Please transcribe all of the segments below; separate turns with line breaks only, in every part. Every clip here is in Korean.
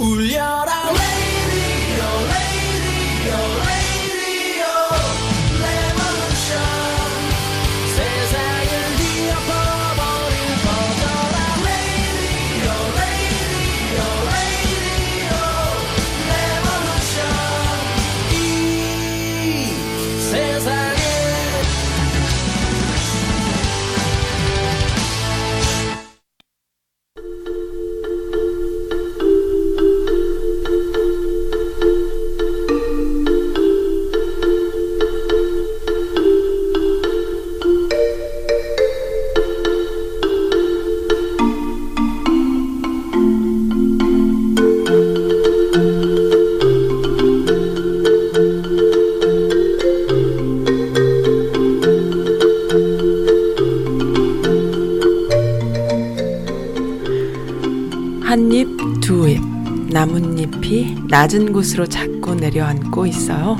울
나뭇잎이 낮은 곳으로 자꾸 내려앉고 있어요.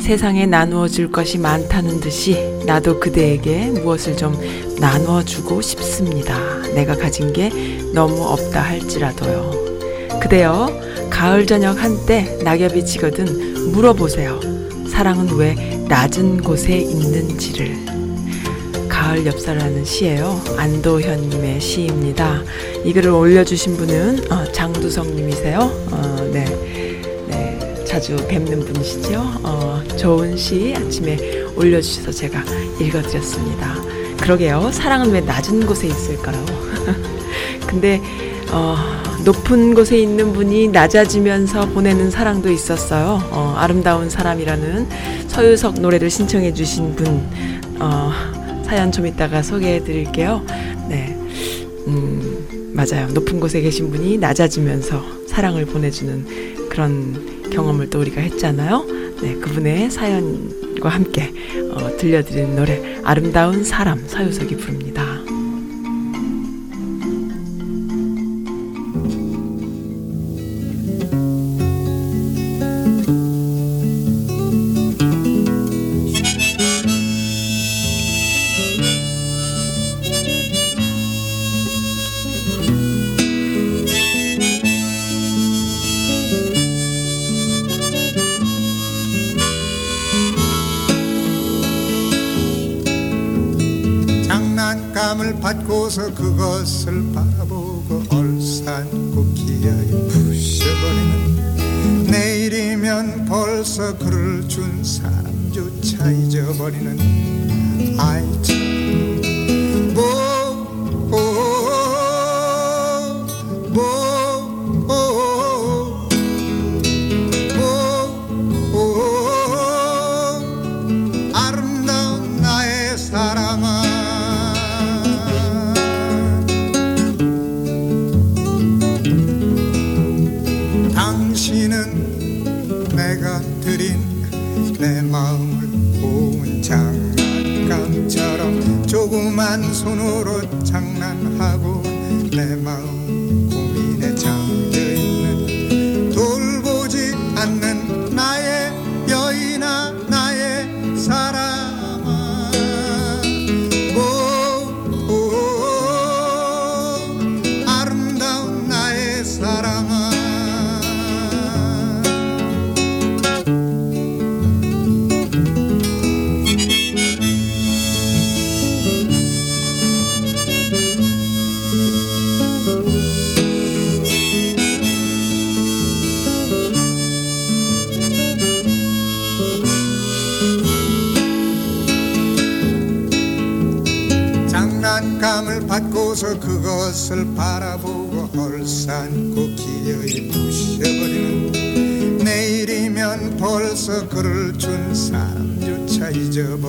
세상에 나누어 줄 것이 많다는 듯이 나도 그대에게 무엇을 좀 나누어 주고 싶습니다. 내가 가진 게 너무 없다 할지라도요. 그대여, 가을 저녁 한때 낙엽이 지거든 물어보세요. 사랑은 왜 낮은 곳에 있는지를. 가을 엽사라는 시예요. 안도현님의 시입니다. 이 글을 올려주신 분은 어, 장두성님이세요. 자주 뵙는 분이시죠. 어, 좋은 시 아침에 올려주셔서 제가 읽어드렸습니다. 그러게요. 사랑은 왜 낮은 곳에 있을까요? 근데 어, 높은 곳에 있는 분이 낮아지면서 보내는 사랑도 있었어요. 어, 아름다운 사람이라는 서유석 노래를 신청해 주신 분 어, 사연 좀 이따가 소개해 드릴게요. 네. 음, 맞아요. 높은 곳에 계신 분이 낮아지면서 사랑을 보내주는 그런 경험을 또 우리가 했잖아요. 네, 그분의 사연과 함께 어, 들려드리는 노래 아름다운 사람 서유석이 부릅니다.
받고서 그것을 바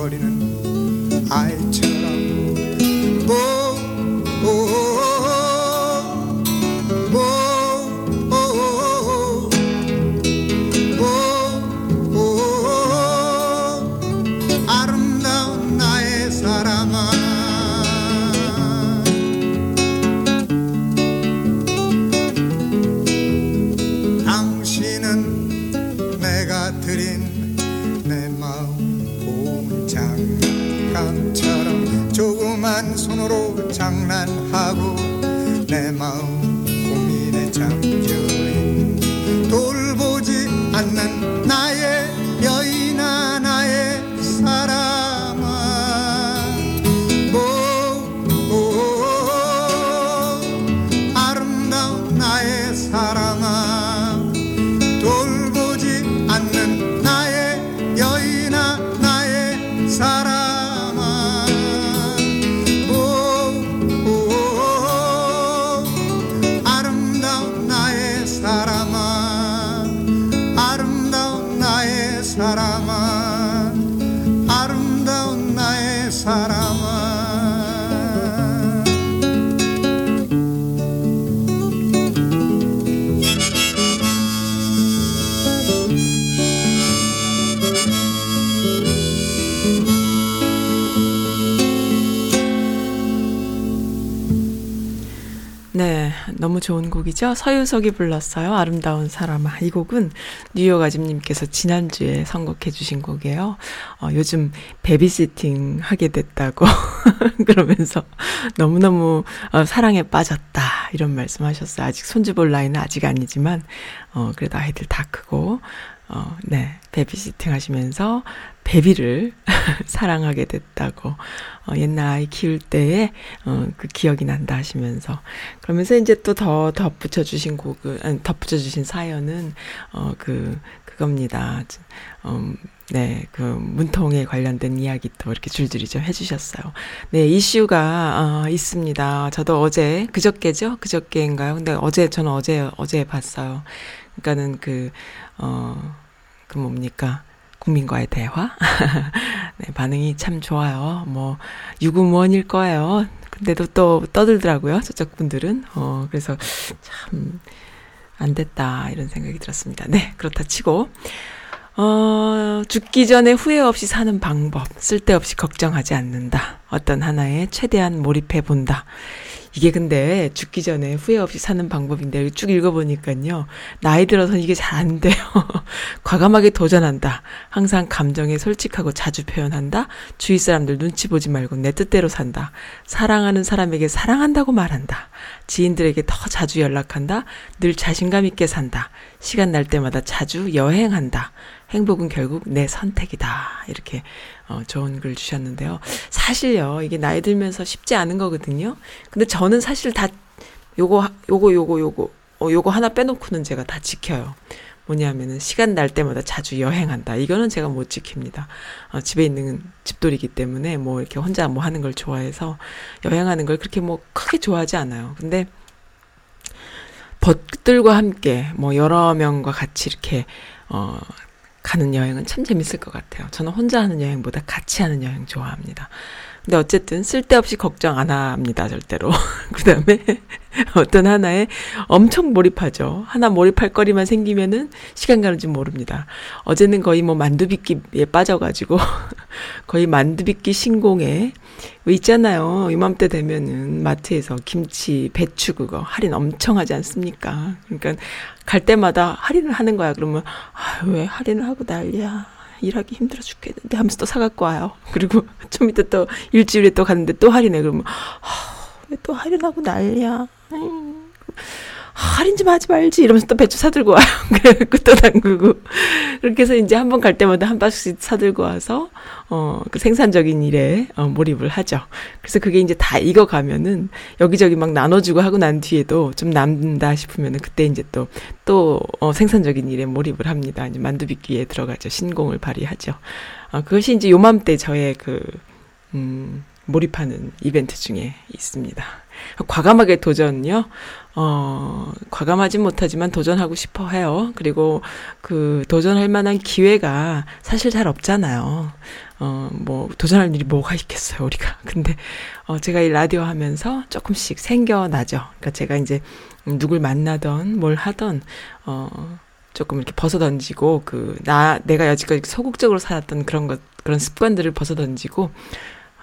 잊어버리는 아
좋은 곡이죠. 서유석이 불렀어요. 아름다운 사람아. 이 곡은 뉴욕 아집님께서 지난주에 선곡해 주신 곡이에요. 어, 요즘 베비시팅 하게 됐다고 그러면서 너무너무 어, 사랑에 빠졌다 이런 말씀 하셨어요. 아직 손주 볼 나이는 아직 아니지만 어, 그래도 아이들 다 크고 어, 네, 베비시팅 하시면서 베비를 사랑하게 됐다고, 어, 옛날 아이 키울 때에, 어, 그 기억이 난다 하시면서, 그러면서 이제 또 더 덧붙여 주신 곡을, 아니, 덧붙여 주신 사연은, 어, 그, 그겁니다. 음, 네, 그 문통에 관련된 이야기 또 이렇게 줄줄이 좀 해주셨어요. 네, 이슈가 어, 있습니다. 저도 어제 그저께죠, 그저께인가요? 근데 어제 저는 어제 어제 봤어요. 그러니까는 그 어, 그 뭡니까? 국민과의 대화? 네, 반응이 참 좋아요. 뭐, 유구무원일 거예요. 근데도 또 떠들더라고요. 저쪽 분들은. 어, 그래서 참, 안 됐다. 이런 생각이 들었습니다. 네, 그렇다 치고. 어, 죽기 전에 후회 없이 사는 방법. 쓸데없이 걱정하지 않는다. 어떤 하나에 최대한 몰입해 본다. 이게 근데 죽기 전에 후회 없이 사는 방법인데 쭉 읽어보니까요. 나이 들어서 이게 잘 안 돼요. 과감하게 도전한다. 항상 감정에 솔직하고 자주 표현한다. 주위 사람들 눈치 보지 말고 내 뜻대로 산다. 사랑하는 사람에게 사랑한다고 말한다. 지인들에게 더 자주 연락한다. 늘 자신감 있게 산다. 시간 날 때마다 자주 여행한다. 행복은 결국 내 선택이다. 이렇게 어, 좋은 글 주셨는데요. 사실요, 이게 나이 들면서 쉽지 않은 거거든요. 근데 저는 사실 다 요거, 요거, 요거, 요거, 어, 요거 하나 빼놓고는 제가 다 지켜요. 뭐냐면은 시간 날 때마다 자주 여행한다. 이거는 제가 못 지킵니다. 어, 집에 있는 집돌이기 때문에 뭐 이렇게 혼자 뭐 하는 걸 좋아해서 여행하는 걸 그렇게 뭐 크게 좋아하지 않아요. 근데 벗들과 함께 뭐 여러 명과 같이 이렇게 어 가는 여행은 참 재밌을 것 같아요. 저는 혼자 하는 여행보다 같이 하는 여행 좋아합니다. 근데 어쨌든 쓸데없이 걱정 안 합니다, 절대로. 그 다음에 어떤 하나에 엄청 몰입하죠. 하나 몰입할 거리만 생기면은 시간 가는 줄 모릅니다. 어제는 거의 뭐 만두빚기에 빠져가지고 거의 만두빚기 신공에 왜 있잖아요. 이맘때 되면은 마트에서 김치, 배추 그거 할인 엄청 하지 않습니까? 그러니까 갈 때마다 할인을 하는 거야. 그러면 아, 왜 할인을 하고 난리야. 일하기 힘들어 죽겠는데 하면서 또 사갖고 와요. 그리고 좀 이따 또 일주일에 또 가는데 또 할인해. 그러면 아, 왜 또 할인하고 난리야. 음. 할인 좀 하지 말지 이러면서 또 배추 사들고 와요. 그래갖고 또 담그고 그렇게 해서 이제 한 번 갈 때마다 한 박스씩 사들고 와서 어그 생산적인 일에 어, 몰입을 하죠. 그래서 그게 이제 다 익어가면은 여기저기 막 나눠주고 하고 난 뒤에도 좀 남는다 싶으면은 그때 이제 또또 어, 생산적인 일에 몰입을 합니다. 이제 만두빚기에 들어가죠. 신공을 발휘하죠. 어, 그것이 이제 요맘때 저의 그 음, 몰입하는 이벤트 중에 있습니다. 과감하게 도전요. 어, 과감하지 못하지만 도전하고 싶어 해요. 그리고 그 도전할 만한 기회가 사실 잘 없잖아요. 어, 뭐, 도전할 일이 뭐가 있겠어요, 우리가. 근데, 어, 제가 이 라디오 하면서 조금씩 생겨나죠. 그러니까 제가 이제 누굴 만나던 뭘 하던, 어, 조금 이렇게 벗어던지고, 그, 나, 내가 여지까지 소극적으로 살았던 그런 것, 그런 습관들을 벗어던지고,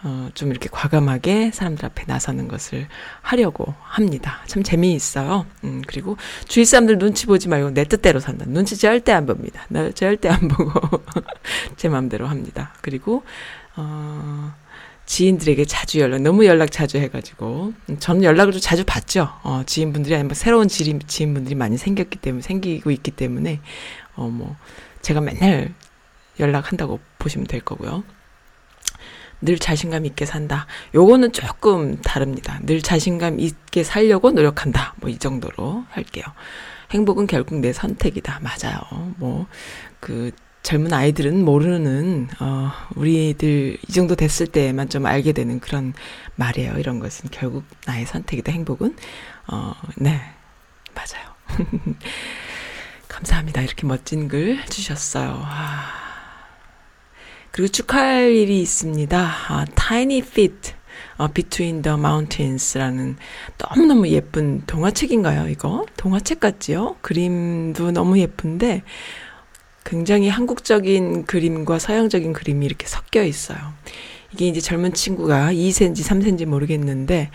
어, 좀 이렇게 과감하게 사람들 앞에 나서는 것을 하려고 합니다. 참 재미있어요. 음, 그리고 주위 사람들 눈치 보지 말고 내 뜻대로 산다. 눈치 절대 안 봅니다. 나 절대 안 보고 제 마음대로 합니다. 그리고, 어, 지인들에게 자주 연락, 너무 연락 자주 해가지고, 저는 연락을 좀 자주 받죠. 어, 지인분들이 아니면 새로운 지인, 지인분들이 많이 생겼기 때문에, 생기고 있기 때문에, 어, 뭐, 제가 맨날 연락한다고 보시면 될 거고요. 늘 자신감 있게 산다. 요거는 조금 다릅니다. 늘 자신감 있게 살려고 노력한다. 뭐 이 정도로 할게요. 행복은 결국 내 선택이다. 맞아요. 뭐, 그, 젊은 아이들은 모르는, 어, 우리들 이 정도 됐을 때만 좀 알게 되는 그런 말이에요. 이런 것은 결국 나의 선택이다. 행복은. 어, 네. 맞아요. 감사합니다. 이렇게 멋진 글 주셨어요. 아. 그리고 축하할 일이 있습니다. 아, Tiny Feet 어, Between the Mountains라는 너무너무 예쁜 동화책인가요, 이거? 동화책 같지요? 그림도 너무 예쁜데 굉장히 한국적인 그림과 서양적인 그림이 이렇게 섞여 있어요. 이게 이제 젊은 친구가 2세인지 3세인지 모르겠는데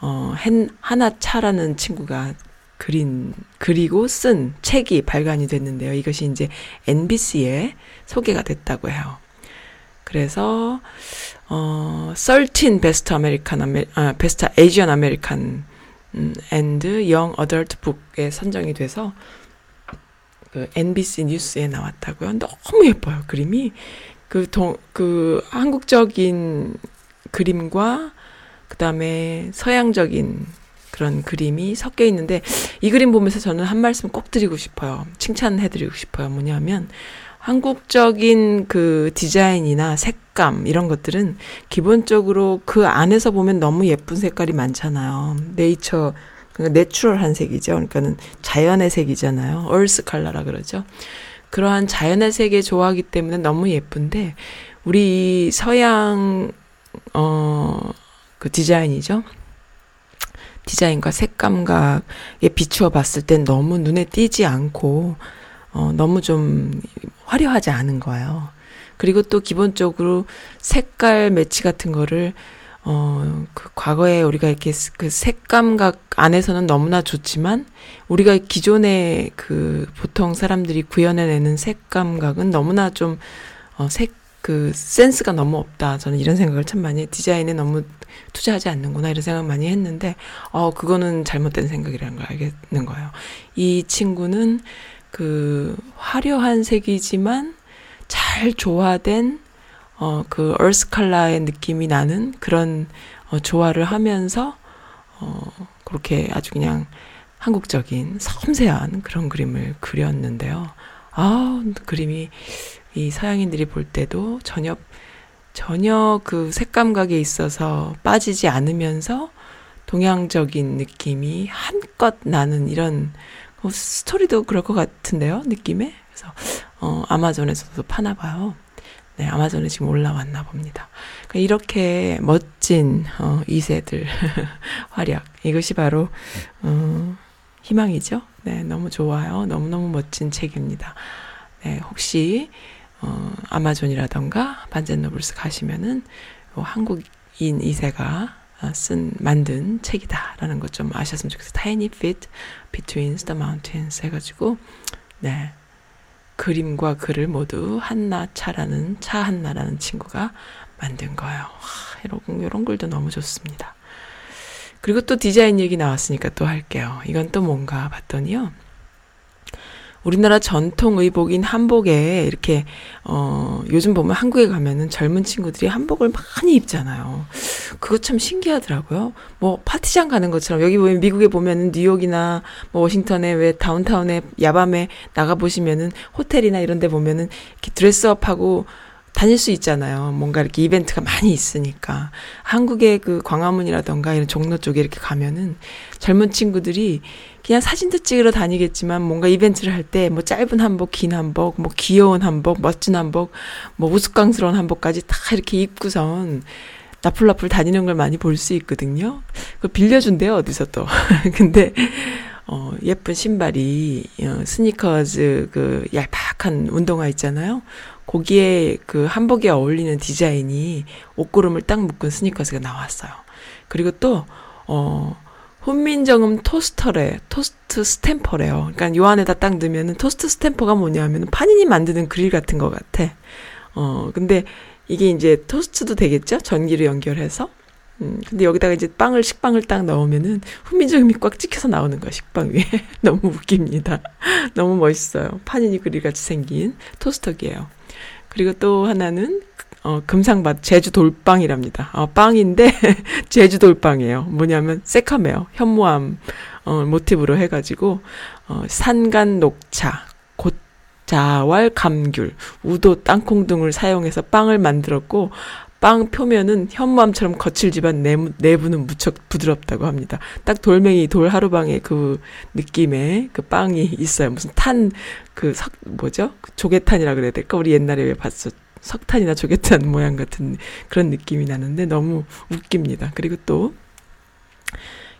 어, 한, 하나 차라는 친구가 그린, 그리고 쓴 책이 발간이 됐는데요. 이것이 이제 NBC에 소개가 됐다고 해요. 그래서, 어, 13 best American, Ame, 아, best Asian American, 음, and Young Adult Book에 선정이 돼서, 그 NBC 뉴스에 나왔다고요. 너무 예뻐요, 그림이. 그 동, 그 한국적인 그림과 그 다음에 서양적인 그런 그림이 섞여 있는데 이 그림 보면서 저는 한 말씀 꼭 드리고 싶어요. 칭찬해 드리고 싶어요. 뭐냐면 한국적인 그 디자인이나 색감 이런 것들은 기본적으로 그 안에서 보면 너무 예쁜 색깔이 많잖아요. 네이처 그러니까 내추럴한 색이죠. 그러니까는 자연의 색이잖아요. 얼스 칼라라 그러죠. 그러한 자연의 색에 좋아하기 때문에 너무 예쁜데 우리 서양 어 그 디자인이죠. 디자인과 색감각에 비추어 봤을 땐 너무 눈에 띄지 않고 어 너무 좀 화려하지 않은 거예요. 그리고 또 기본적으로 색깔 매치 같은 거를 어, 그 과거에 우리가 이렇게 그 색감각 안에서는 너무나 좋지만 우리가 기존에 그 보통 사람들이 구현해내는 색감각은 너무나 좀 어, 색, 그 센스가 너무 없다. 저는 이런 생각을 참 많이 해. 디자인에 너무 투자하지 않는구나 이런 생각 많이 했는데 어 그거는 잘못된 생각이라는 걸 알겠는 거예요. 이 친구는 그 화려한 색이지만 잘 조화된 어, 그 얼스 칼라의 느낌이 나는 그런 어, 조화를 하면서 어, 그렇게 아주 그냥 한국적인 섬세한 그런 그림을 그렸는데요. 아, 그림이 이 서양인들이 볼 때도 전혀 전혀 그 색감각에 있어서 빠지지 않으면서 동양적인 느낌이 한껏 나는 이런 어, 스토리도 그럴 것 같은데요, 느낌에. 그래서 어, 아마존에서도 파나 봐요. 네, 아마존에 지금 올라왔나 봅니다. 그러니까 이렇게 멋진 어, 2세들 활약 이것이 바로 어, 희망이죠. 네, 너무 좋아요. 너무 너무 멋진 책입니다. 네, 혹시 어, 아마존이라던가 반젠노블스 가시면은 어, 한국인 2세가 어, 쓴 만든 책이다라는 것 좀 아셨으면 좋겠어요. Tiny Feet Between the Mountains 해가지고 네 그림과 글을 모두 한나차라는 차 한나라는 친구가 만든 거예요. 와, 이런 이런 글도 너무 좋습니다. 그리고 또 디자인 얘기 나왔으니까 또 할게요. 이건 또 뭔가 봤더니요. 우리나라 전통 의복인 한복에 이렇게 어 요즘 보면 한국에 가면은 젊은 친구들이 한복을 많이 입잖아요. 그거 참 신기하더라고요. 뭐 파티장 가는 것처럼 여기 보면 미국에 보면은 뉴욕이나 뭐 워싱턴에 왜 다운타운에 야밤에 나가 보시면은 호텔이나 이런 데 보면은 이렇게 드레스업하고 다닐 수 있잖아요. 뭔가 이렇게 이벤트가 많이 있으니까. 한국의 그 광화문이라던가 이런 종로 쪽에 이렇게 가면은 젊은 친구들이 그냥 사진도 찍으러 다니겠지만 뭔가 이벤트를 할 때 뭐 짧은 한복, 긴 한복, 뭐 귀여운 한복, 멋진 한복, 뭐 우스꽝스러운 한복까지 다 이렇게 입고선 나풀나풀 다니는 걸 많이 볼 수 있거든요. 그 빌려준대요, 어디서 또. 근데, 어, 예쁜 신발이, 어, 스니커즈 그 얄팍한 운동화 있잖아요. 거기에 그 한복에 어울리는 디자인이 옷고름을 딱 묶은 스니커즈가 나왔어요. 그리고 또, 어, 훈민정음 토스터래, toast stamper래요. 그러니까 요 안에다 딱 넣으면은 toast stamper가 뭐냐면 파니니 만드는 그릴 같은 것 같아. 어, 근데 이게 이제 토스트도 되겠죠? 전기를 연결해서. 음, 근데 여기다가 이제 빵을, 식빵을 딱 넣으면은 훈민정음이 꽉 찍혀서 나오는 거야, 식빵 위에. 너무 웃깁니다. 너무 멋있어요. 파니니 그릴 같이 생긴 토스터기예요. 그리고 또 하나는 어, 금상밭 제주 돌빵이랍니다. 어, 빵인데 제주 돌빵이에요. 뭐냐면 새카매요. 현무암 어, 모티브로 해가지고 어, 산간 녹차, 곶자왈 감귤, 우도 땅콩 등을 사용해서 빵을 만들었고 빵 표면은 현무암처럼 거칠지만 내부, 내부는 무척 부드럽다고 합니다. 딱 돌멩이 돌 하루방의 그 느낌의 그 빵이 있어요. 무슨 탄 그 석 뭐죠? 그 조개탄이라 그래야 될까? 우리 옛날에 왜 봤었 석탄이나 조개탄 모양 같은 그런 느낌이 나는데 너무 웃깁니다. 그리고 또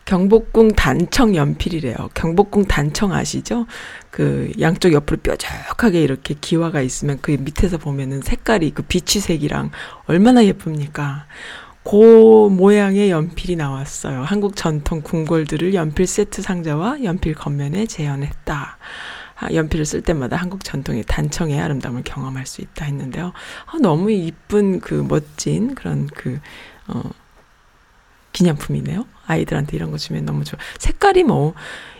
경복궁 단청 연필이래요. 경복궁 단청 아시죠? 그 양쪽 옆으로 뾰족하게 이렇게 기와가 있으면 그 밑에서 보면은 색깔이 그 비취색이랑 얼마나 예쁩니까? 그 모양의 연필이 나왔어요. 한국 전통 궁궐들을 연필 세트 상자와 연필 겉면에 재현했다. 아, 연필을 쓸 때마다 한국 전통의 단청의 아름다움을 경험할 수 있다 했는데요. 아, 너무 이쁜 그 멋진 그런 그, 어, 기념품이네요. 아이들한테 이런 거 주면 너무 좋아. 색깔이 뭐,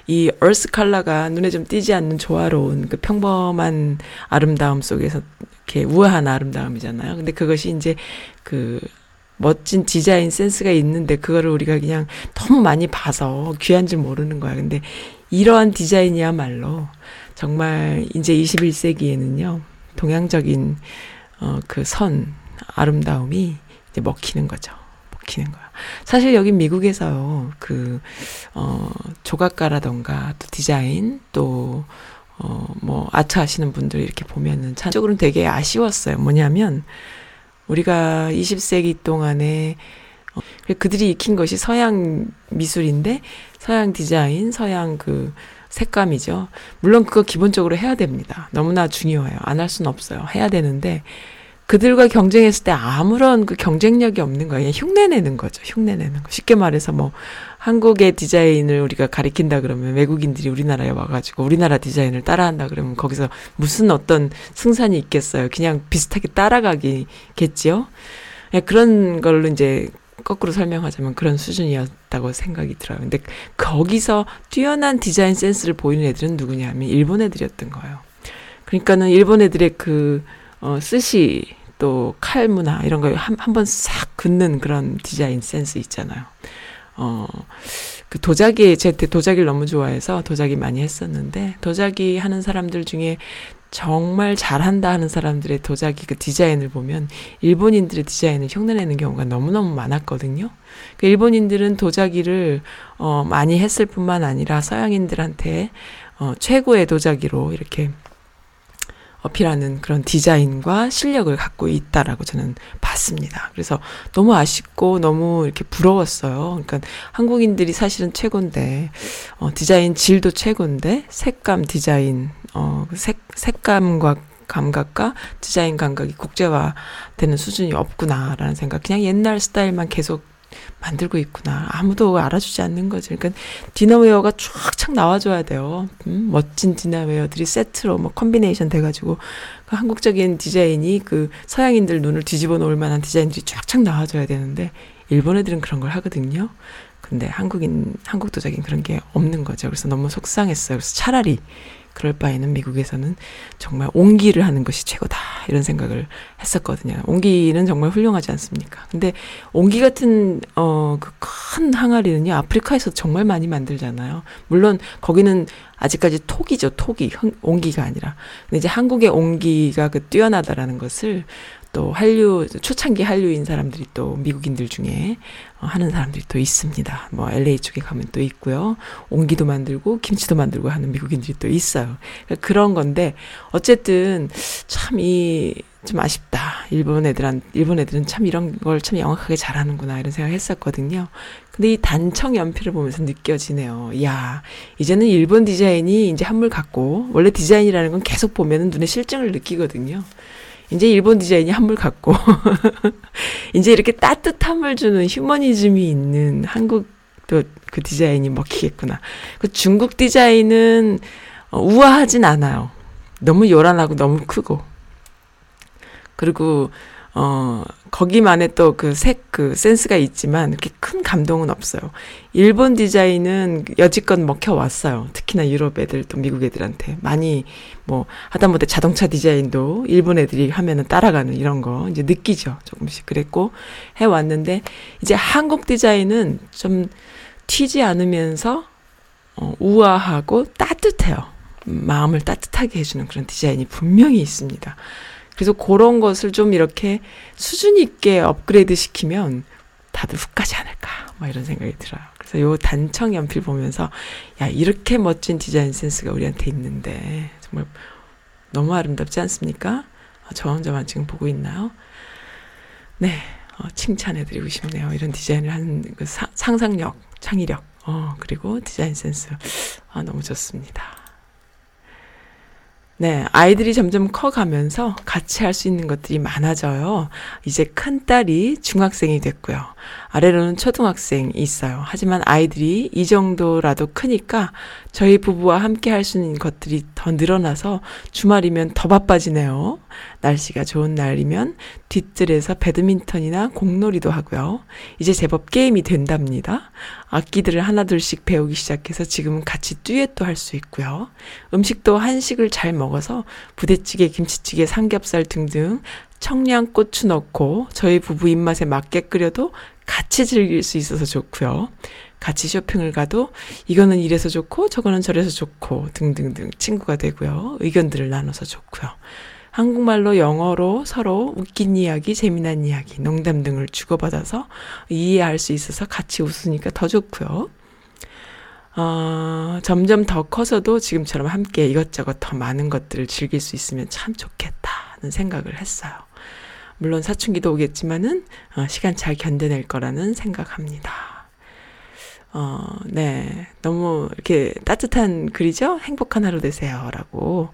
이 얼스 컬러가 눈에 좀 띄지 않는 조화로운 그 평범한 아름다움 속에서 이렇게 우아한 아름다움이잖아요. 근데 그것이 이제 그 멋진 디자인 센스가 있는데 그거를 우리가 그냥 너무 많이 봐서 귀한 줄 모르는 거야. 근데 이러한 디자인이야말로 정말 이제 21세기에는요. 동양적인 어 그 선 아름다움이 이제 먹히는 거죠. 먹히는 거야. 사실 여기 미국에서요. 그 어, 조각가라던가 또 디자인 또 어, 뭐 아트 하시는 분들 이렇게 보면은 참적으로는 되게 아쉬웠어요. 뭐냐면 우리가 20세기 동안에 어, 그들이 익힌 것이 서양 미술인데 서양 디자인, 서양 그 색감이죠. 물론 그거 기본적으로 해야 됩니다. 너무나 중요해요. 안 할 수는 없어요. 해야 되는데 그들과 경쟁했을 때 아무런 그 경쟁력이 없는 거예요. 흉내내는 거죠. 흉내내는 거. 쉽게 말해서 뭐 한국의 디자인을 우리가 가리킨다 그러면 외국인들이 우리나라에 와가지고 우리나라 디자인을 따라한다 그러면 거기서 무슨 어떤 승산이 있겠어요. 그냥 비슷하게 따라가기겠지요. 예, 그런 걸로 이제 거꾸로 설명하자면 그런 수준이었다고 생각이 들어요. 근데 거기서 뛰어난 디자인 센스를 보이는 애들은 누구냐 하면 일본 애들이었던 거예요. 그러니까는 일본 애들의 그, 어, 스시, 또칼 문화, 이런 거 한, 한 번 싹 긋는 그런 디자인 센스 있잖아요. 어, 그 도자기, 제 도자기를 너무 좋아해서 도자기 많이 했었는데, 도자기 하는 사람들 중에 정말 잘한다 하는 사람들의 도자기 그 디자인을 보면 일본인들의 디자인을 흉내내는 경우가 너무너무 많았거든요. 그 일본인들은 도자기를 어 많이 했을 뿐만 아니라 서양인들한테 어 최고의 도자기로 이렇게 어필하는 그런 디자인과 실력을 갖고 있다라고 저는 봤습니다. 그래서 너무 아쉽고 너무 이렇게 부러웠어요. 그러니까 한국인들이 사실은 최고인데, 어, 디자인 질도 최고인데, 색감 디자인, 어, 색, 색감과 감각과 디자인 감각이 국제화 되는 수준이 없구나라는 생각. 그냥 옛날 스타일만 계속 만들고 있구나. 아무도 알아주지 않는 거지. 그러니까 dinnerware가 쫙쫙 나와줘야 돼요. 음, 멋진 dinnerware들이 세트로 뭐 combination 돼가지고 그 한국적인 디자인이 그 서양인들 눈을 뒤집어 놓을 만한 디자인들이 쫙쫙 나와줘야 되는데 일본 애들은 그런 걸 하거든요. 근데 한국인 한국 도자기는 그런 게 없는 거죠. 그래서 너무 속상했어요. 그래서 차라리 그럴 바에는 미국에서는 정말 옹기를 하는 것이 최고다. 이런 생각을 했었거든요. 옹기는 정말 훌륭하지 않습니까? 근데 옹기 같은, 어, 그 큰 항아리는요, 아프리카에서 정말 많이 만들잖아요. 물론 거기는 아직까지 톡이죠, 톡이. 옹기가 아니라. 근데 이제 한국의 옹기가 그 뛰어나다라는 것을 또 한류 초창기 한류인 사람들이 또 미국인들 중에 어, 하는 사람들이 또 있습니다. 뭐 LA 쪽에 가면 또 있고요. 옹기도 만들고 김치도 만들고 하는 미국인들이 또 있어요. 그러니까 그런 건데 어쨌든 참 이 좀 아쉽다. 일본 애들한 일본 애들은 참 이런 걸 참 영악하게 잘하는구나 이런 생각 했었거든요. 근데 이 단청 연필을 보면서 느껴지네요. 야, 이제는 일본 디자인이 이제 한물 같고 원래 디자인이라는 건 계속 보면은 눈에 실증을 느끼거든요. 이제 일본 디자인이 한물 같고 이제 이렇게 따뜻함을 주는 휴머니즘이 있는 한국도 그 디자인이 먹히겠구나. 그 중국 디자인은 어, 우아하진 않아요. 너무 요란하고 너무 크고 그리고 어, 거기만의 또 그 색, 그 센스가 있지만, 그렇게 큰 감동은 없어요. 일본 디자인은 여지껏 먹혀왔어요. 특히나 유럽 애들, 또 미국 애들한테. 많이, 뭐, 하다못해 자동차 디자인도 일본 애들이 하면은 따라가는 이런 거, 이제 느끼죠. 조금씩. 그랬고, 해왔는데, 이제 한국 디자인은 좀 튀지 않으면서, 어, 우아하고 따뜻해요. 마음을 따뜻하게 해주는 그런 디자인이 분명히 있습니다. 그래서 그런 것을 좀 이렇게 수준 있게 업그레이드 시키면 다들 훅 가지 않을까. 뭐 이런 생각이 들어요. 그래서 요 단청 연필 보면서 야, 이렇게 멋진 디자인 센스가 우리한테 있는데 정말 너무 아름답지 않습니까? 어, 저 혼자만 지금 보고 있나요? 네, 어, 칭찬해드리고 싶네요. 이런 디자인을 하는 그 사, 상상력, 창의력, 어, 그리고 디자인 센스. 아, 너무 좋습니다. 네, 아이들이 점점 커가면서 같이 할 수 있는 것들이 많아져요. 이제 큰 딸이 중학생이 됐고요. 아래로는 초등학생이 있어요. 하지만 아이들이 이 정도라도 크니까 저희 부부와 함께 할 수 있는 것들이 더 늘어나서 주말이면 더 바빠지네요. 날씨가 좋은 날이면 뒤뜰에서 배드민턴이나 공놀이도 하고요. 이제 제법 게임이 된답니다. 악기들을 하나둘씩 배우기 시작해서 지금은 같이 듀엣도 할 수 있고요. 음식도 한식을 잘 먹어서 부대찌개, 김치찌개, 삼겹살 등등 청양고추 넣고 저희 부부 입맛에 맞게 끓여도 같이 즐길 수 있어서 좋고요. 같이 쇼핑을 가도 이거는 이래서 좋고 저거는 저래서 좋고 등등등 친구가 되고요. 의견들을 나눠서 좋고요. 한국말로 영어로 서로 웃긴 이야기, 재미난 이야기, 농담 등을 주고받아서 이해할 수 있어서 같이 웃으니까 더 좋고요. 어, 점점 더 커서도 지금처럼 함께 이것저것 더 많은 것들을 즐길 수 있으면 참 좋겠다는 생각을 했어요. 물론 사춘기도 오겠지만은 어, 시간 잘 견뎌낼 거라는 생각합니다. 어, 네. 너무 이렇게 따뜻한 글이죠? 행복한 하루 되세요. 라고.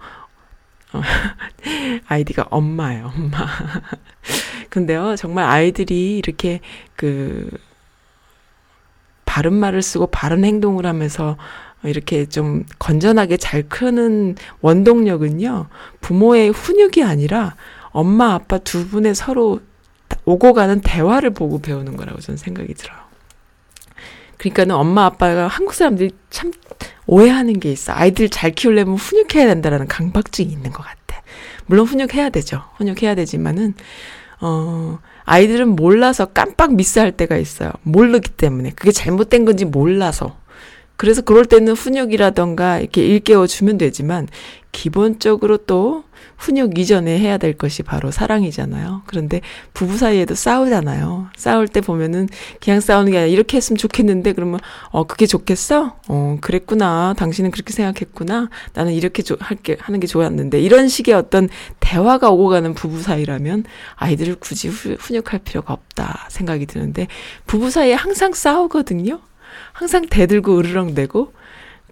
어, 아이디가 엄마예요, 엄마. 근데요, 정말 아이들이 이렇게 그, 바른 말을 쓰고 바른 행동을 하면서 이렇게 좀 건전하게 잘 크는 원동력은요, 부모의 훈육이 아니라 엄마, 아빠 두 분의 서로 오고 가는 대화를 보고 배우는 거라고 저는 생각이 들어요. 그러니까는 엄마, 아빠가 한국 사람들이 참 오해하는 게 있어. 아이들 잘 키우려면 훈육해야 된다라는 강박증이 있는 것 같아. 물론 훈육해야 되죠. 훈육해야 되지만은, 어, 아이들은 몰라서 깜빡 미스할 때가 있어요. 모르기 때문에. 그게 잘못된 건지 몰라서. 그래서 그럴 때는 훈육이라던가 이렇게 일깨워 주면 되지만 기본적으로 또 훈육 이전에 해야 될 것이 바로 사랑이잖아요. 그런데 부부 사이에도 싸우잖아요. 싸울 때 보면은 그냥 싸우는 게 아니라 이렇게 했으면 좋겠는데 그러면 어 그게 좋겠어? 어 그랬구나. 당신은 그렇게 생각했구나. 나는 이렇게 조, 할게 하는 게 좋았는데 이런 식의 어떤 대화가 오고 가는 부부 사이라면 아이들을 굳이 후, 훈육할 필요가 없다 생각이 드는데 부부 사이에 항상 싸우거든요. 항상 대들고 으르렁대고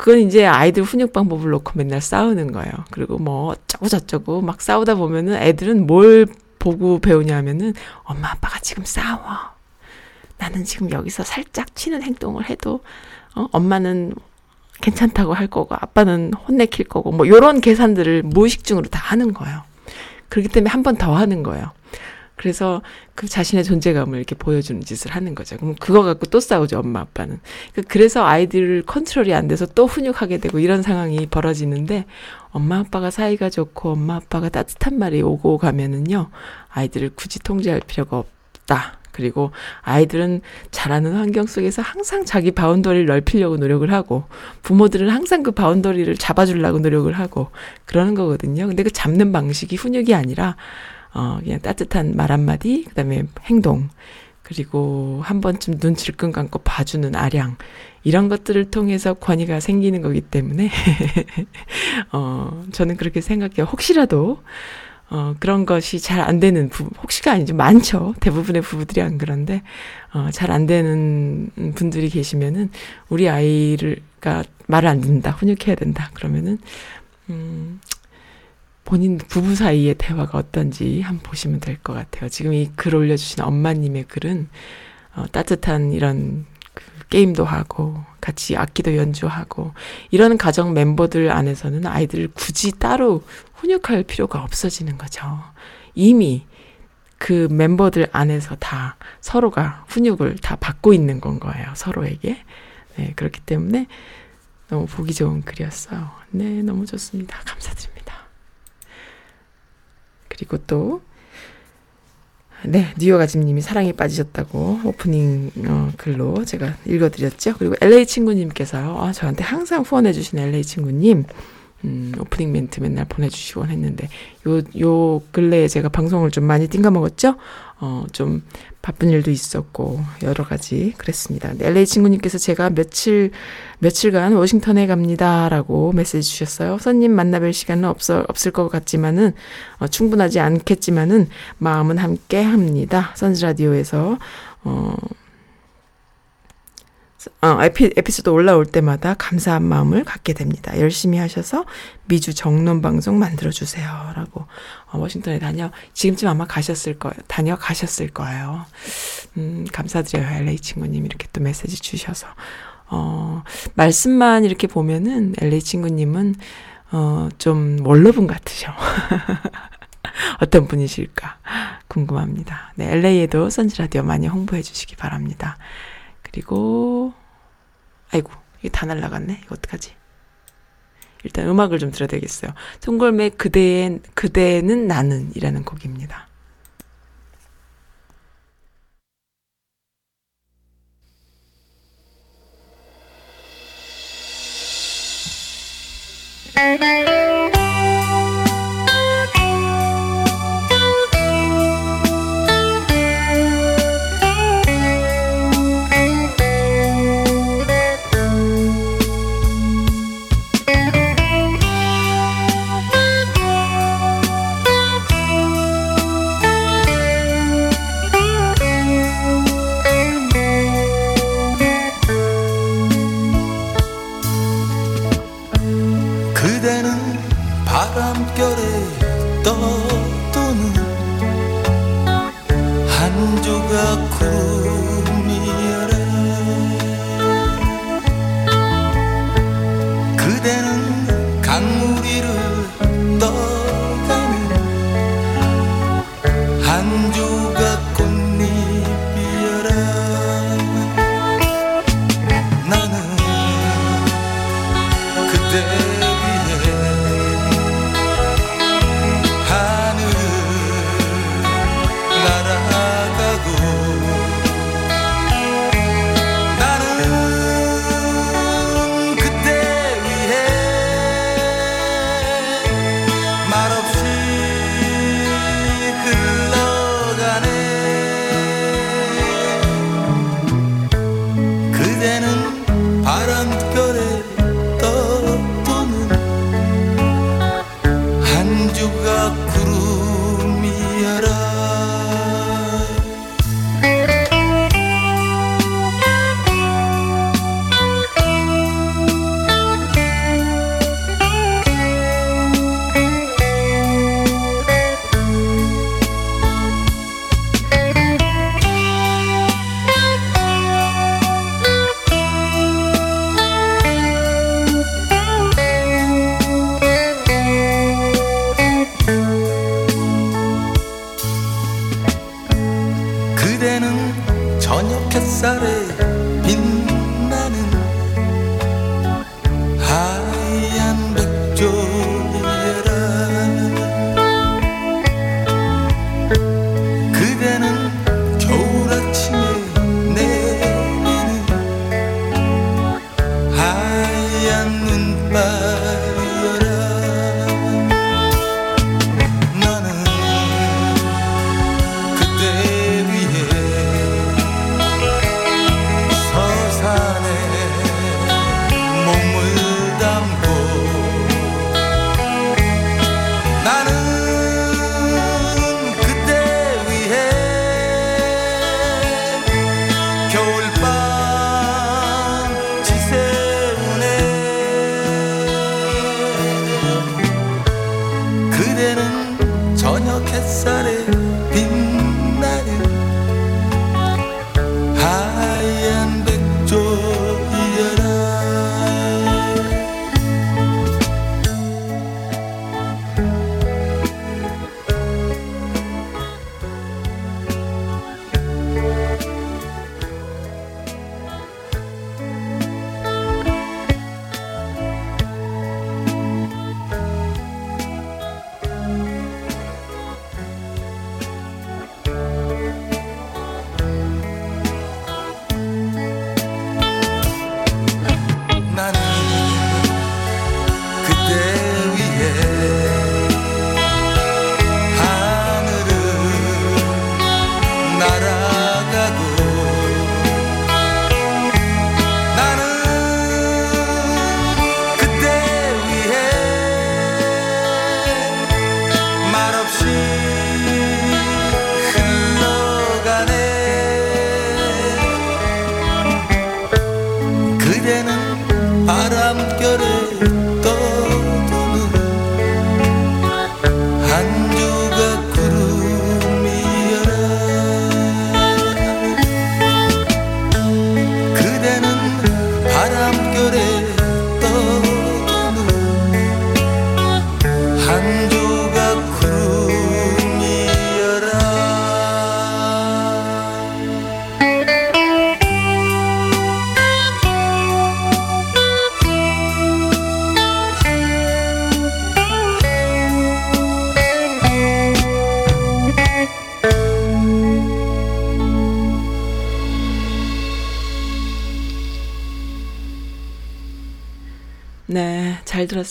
그건 이제 아이들 훈육 방법을 놓고 맨날 싸우는 거예요. 그리고 뭐 어쩌고 저쩌고 막 싸우다 보면은 애들은 뭘 보고 배우냐면은 엄마 아빠가 지금 싸워. 나는 지금 여기서 살짝 치는 행동을 해도 어, 엄마는 괜찮다고 할 거고 아빠는 혼내킬 거고 뭐 요런 계산들을 무의식 중으로 다 하는 거예요. 그렇기 때문에 한 번 더 하는 거예요. 그래서 그 자신의 존재감을 이렇게 보여주는 짓을 하는 거죠. 그럼 그거 갖고 또 싸우죠, 엄마 아빠는. 그 그래서 아이들 컨트롤이 안 돼서 또 훈육하게 되고 이런 상황이 벌어지는데 엄마 아빠가 사이가 좋고 엄마 아빠가 따뜻한 말이 오고 가면은요, 아이들을 굳이 통제할 필요가 없다. 그리고 아이들은 자라는 환경 속에서 항상 자기 boundary를 넓히려고 노력을 하고 부모들은 항상 그 boundary를 잡아주려고 노력을 하고 그러는 거거든요. 근데 그 잡는 방식이 훈육이 아니라 어, 그냥 따뜻한 말 한마디, 그 다음에 행동, 그리고 한 번쯤 눈 질끈 감고 봐주는 아량, 이런 것들을 통해서 권위가 생기는 거기 때문에, 어, 저는 그렇게 생각해요. 혹시라도, 어, 그런 것이 잘 안 되는 부부, 혹시가 아니죠. 많죠. 대부분의 부부들이 안 그런데, 어, 잘 안 되는 분들이 계시면은, 우리 아이를 가 말을 안 듣는다, 훈육해야 된다. 그러면은, 음, 본인 부부 사이의 대화가 어떤지 한번 보시면 될 것 같아요. 지금 이 글 올려주신 엄마님의 글은 어, 따뜻한 이런 그 게임도 하고 같이 악기도 연주하고 이런 가정 멤버들 안에서는 아이들을 굳이 따로 훈육할 필요가 없어지는 거죠. 이미 그 멤버들 안에서 다 서로가 훈육을 다 받고 있는 건 거예요. 서로에게. 네, 그렇기 때문에 너무 보기 좋은 글이었어요. 네, 너무 좋습니다. 감사드립니다. 그리고 또, 네, 뉴욕아짐님이 사랑에 빠지셨다고 오프닝 어, 글로 제가 읽어드렸죠. 그리고 LA 친구님께서요, 아, 저한테 항상 후원해주신 LA 친구님, 음, 오프닝 멘트 맨날 보내주시곤 했는데, 요, 요 근래에 제가 방송을 좀 많이 띵가먹었죠? 어, 좀 바쁜 일도 있었고, 여러 가지 그랬습니다. LA 친구님께서 제가 며칠, 며칠간 워싱턴에 갑니다. 라고 메시지 주셨어요. 선님 만나뵐 시간은 없어, 없을 것 같지만은, 어, 충분하지 않겠지만은, 마음은 함께 합니다. 선즈라디오에서, 어, 어, 에피, 에피소드 올라올 때마다 감사한 마음을 갖게 됩니다. 열심히 하셔서 미주 정론 방송 만들어 주세요. 라고 어, 워싱턴에 다녀 지금쯤 아마 가셨을 거예요. 다녀 가셨을 거예요. 음, 감사드려요. LA 친구님 이렇게 또 메시지 주셔서 어, 말씀만 이렇게 보면은 LA 친구님은 어, 좀 원로분 같으셔. 어떤 분이실까 궁금합니다. 네, LA에도 선지 라디오 많이 홍보해 주시기 바랍니다. 그리고 아이고 이게 다 날라갔네. 이거 어떡하지? 일단 음악을 좀 들어야 되겠어요. 송골매 그대의 그대는 나는이라는 곡입니다.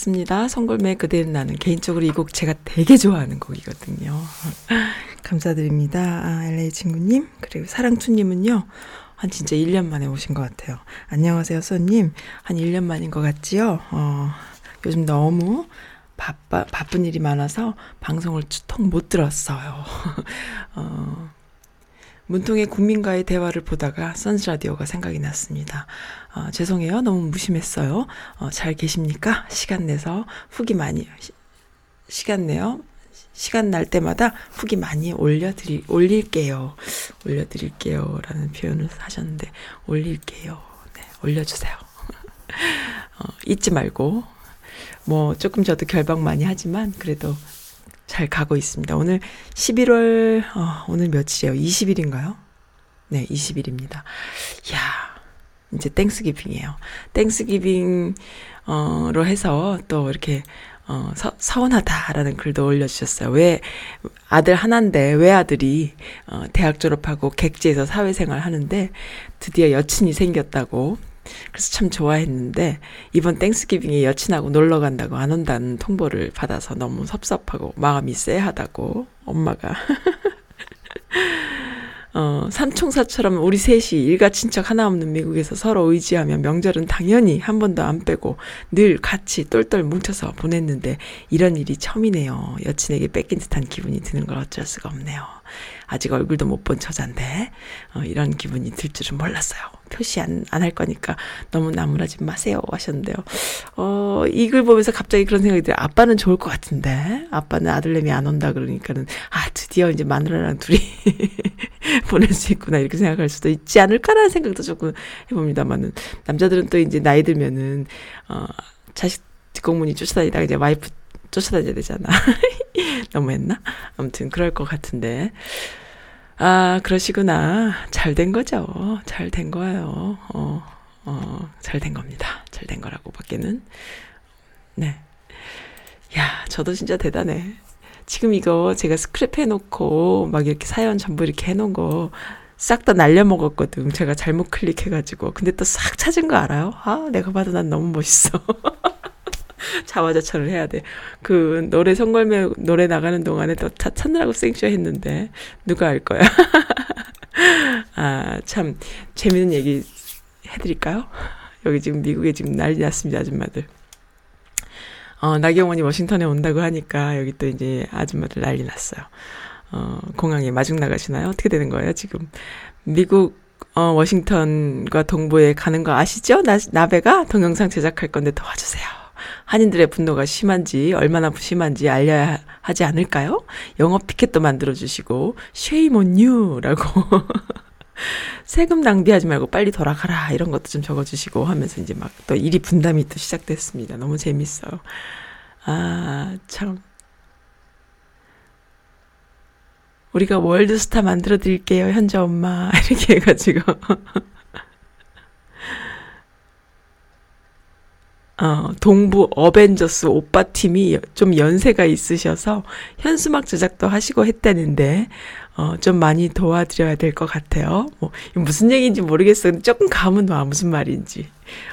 들었습니다. 송골매 그대는 나는 개인적으로 이 곡 제가 되게 좋아하는 곡이거든요. 감사드립니다. 아, LA 친구님. 그리고 사랑투님은요. 한 진짜 1년 만에 오신 것 같아요. 안녕하세요, 써님. 한 1년 만인 것 같지요? 어, 요즘 너무 바빠, 바쁜 일이 많아서 방송을 통못 들었어요. 어, 문통의 국민과의 대화를 보다가 선즈라디오가 생각이 났습니다. 어, 죄송해요. 너무 무심했어요. 어, 잘 계십니까? 시간 내서 후기 많이, 시, 시간 내요. 시간 날 때마다 후기 많이 올려드리, 올릴게요. 올려드릴게요. 라는 표현을 하셨는데, 올릴게요. 네, 올려주세요. 어, 잊지 말고, 뭐, 조금 저도 결박 많이 하지만, 그래도 잘 가고 있습니다. 오늘 11월, 어, 오늘 며칠이에요? 20일인가요? 네, 20일입니다. 야 이제 Thanksgiving이에요. Thanksgiving, 어로 해서 또 이렇게 어, 서, 서운하다라는 글도 올려주셨어요. 왜, 아들 하나인데, 왜 아들이, 어, 대학 졸업하고 객지에서 사회생활 하는데, 드디어 여친이 생겼다고. 그래서 참 좋아했는데, 이번 Thanksgiving에 여친하고 놀러 간다고 안 온다는 통보를 받아서 너무 섭섭하고, 마음이 쎄하다고, 엄마가. 어, 삼총사처럼 우리 셋이 일가 친 척 하나 없는 미국에서 서로 의지하며 명절은 당연히 한 번도 안 빼고 늘 같이 똘똘 뭉쳐서 보냈는데 이런 일이 처음이네요. 여친에게 뺏긴 듯한 기분이 드는 걸 어쩔 수가 없네요. 아직 얼굴도 못 본 처자인데 어, 이런 기분이 들 줄은 몰랐어요. 표시 안 안 할 거니까 너무 나무라지 마세요 하셨는데요. 어, 이 글 보면서 갑자기 그런 생각이 들어요. 아빠는 좋을 것 같은데 아빠는 아들내미 안 온다 그러니까는 아 드디어 이제 마누라랑 둘이 보낼 수 있구나 이렇게 생각할 수도 있지 않을까라는 생각도 조금 해봅니다만은 남자들은 또 이제 나이 들면은 어 자식 뒷공문이 쫓아다니다가 이제 와이프 쫓아다녀야 되잖아. 너무 했나? 아무튼 그럴 것 같은데. 아, 그러시구나. 잘 된 거죠. 잘 된 거예요. 어, 어, 잘 된 겁니다. 잘 된 거라고 밖에는. 네. 야, 저도 진짜 대단해. 지금 이거 제가 스크랩 해놓고 막 이렇게 사연 전부 이렇게 해놓은 거 싹 다 날려먹었거든. 제가 잘못 클릭해가지고. 근데 또 싹 찾은 거 알아요? 아, 내가 봐도 난 너무 멋있어. 자화자찬을 해야 돼. 그 노래 성걸매 노래 나가는 동안에 또 차, 찾느라고 생쇼 했는데 누가 알 거야. 아, 참 재밌는 얘기 해드릴까요? 여기 지금 미국에 지금 난리 났습니다, 아줌마들. 어, 나경원이 워싱턴에 온다고 하니까 여기 또 이제 아줌마들 난리 났어요. 어, 공항에 마중 나가시나요? 어떻게 되는 거예요, 지금? 미국, 어, 워싱턴과 동부에 가는 거 아시죠? 나, 나베가 동영상 제작할 건데 도와주세요. 한인들의 분노가 심한지, 얼마나 심한지 알려야 하지 않을까요? 영업 피켓도 만들어주시고, shame on you! 라고. 세금 낭비하지 말고 빨리 돌아가라. 이런 것도 좀 적어주시고 하면서 이제 막 또 일이 분담이 또 시작됐습니다. 너무 재밌어요. 아, 참. 우리가 월드스타 만들어 드릴게요, 현재 엄마. 이렇게 해가지고. 어, 동부 어벤져스 오빠 팀이 좀 연세가 있으셔서 현수막 제작도 하시고 했다는데, 어, 좀 많이 도와드려야 될 것 같아요. 뭐, 무슨 얘기인지 모르겠어. 근데 조금 감은 와, 무슨 말인지.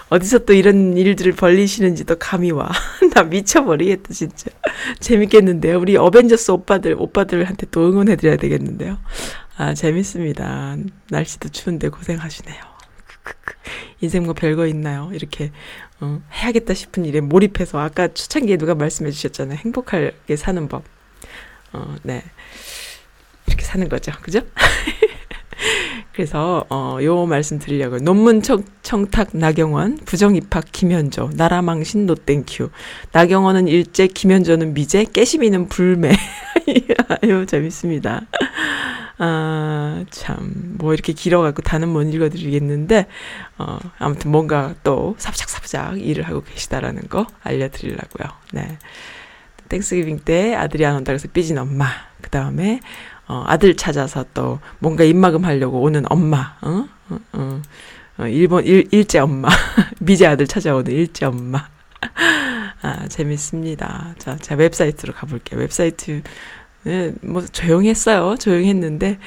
어디서 또 이런 일들을 벌리시는지도 감이 와. 나 미쳐버리겠다, 진짜. 재밌겠는데요. 우리 어벤져스 오빠들, 오빠들한테 또 응원해드려야 되겠는데요. 아, 재밌습니다. 날씨도 추운데 고생하시네요. 인생 뭐 별거 있나요? 이렇게 어, 해야겠다 싶은 일에 몰입해서 아까 초창기에 누가 말씀해 주셨잖아요. 행복하게 사는 법. 어, 네. 이렇게 사는 거죠. 그죠? 그래서 어, 요 말씀 드리려고 논문 청, 청탁 나경원 부정 입학 김현조 나라 망신 no thank you 나경원은 일제 김현조는 미제 깨심이는 불매 아유 재밌습니다. 아, 참, 뭐 이렇게 길어갖고 다는 못 읽어드리겠는데, 어, 아무튼 뭔가 또 삽작삽작 일을 하고 계시다라는 거 알려드리려고요. 네. 땡스기빙 때 아들이 안 온다 그래서 삐진 엄마. 그 다음에, 어, 아들 찾아서 또 뭔가 입막음 하려고 오는 엄마, 어? 어, 어. 어 일본, 일, 일제 엄마. 미제 아들 찾아오는 일제 엄마. 아, 재밌습니다. 자, 자, 웹사이트로 가볼게요. 웹사이트, 네, 뭐 조용했어요. 조용했는데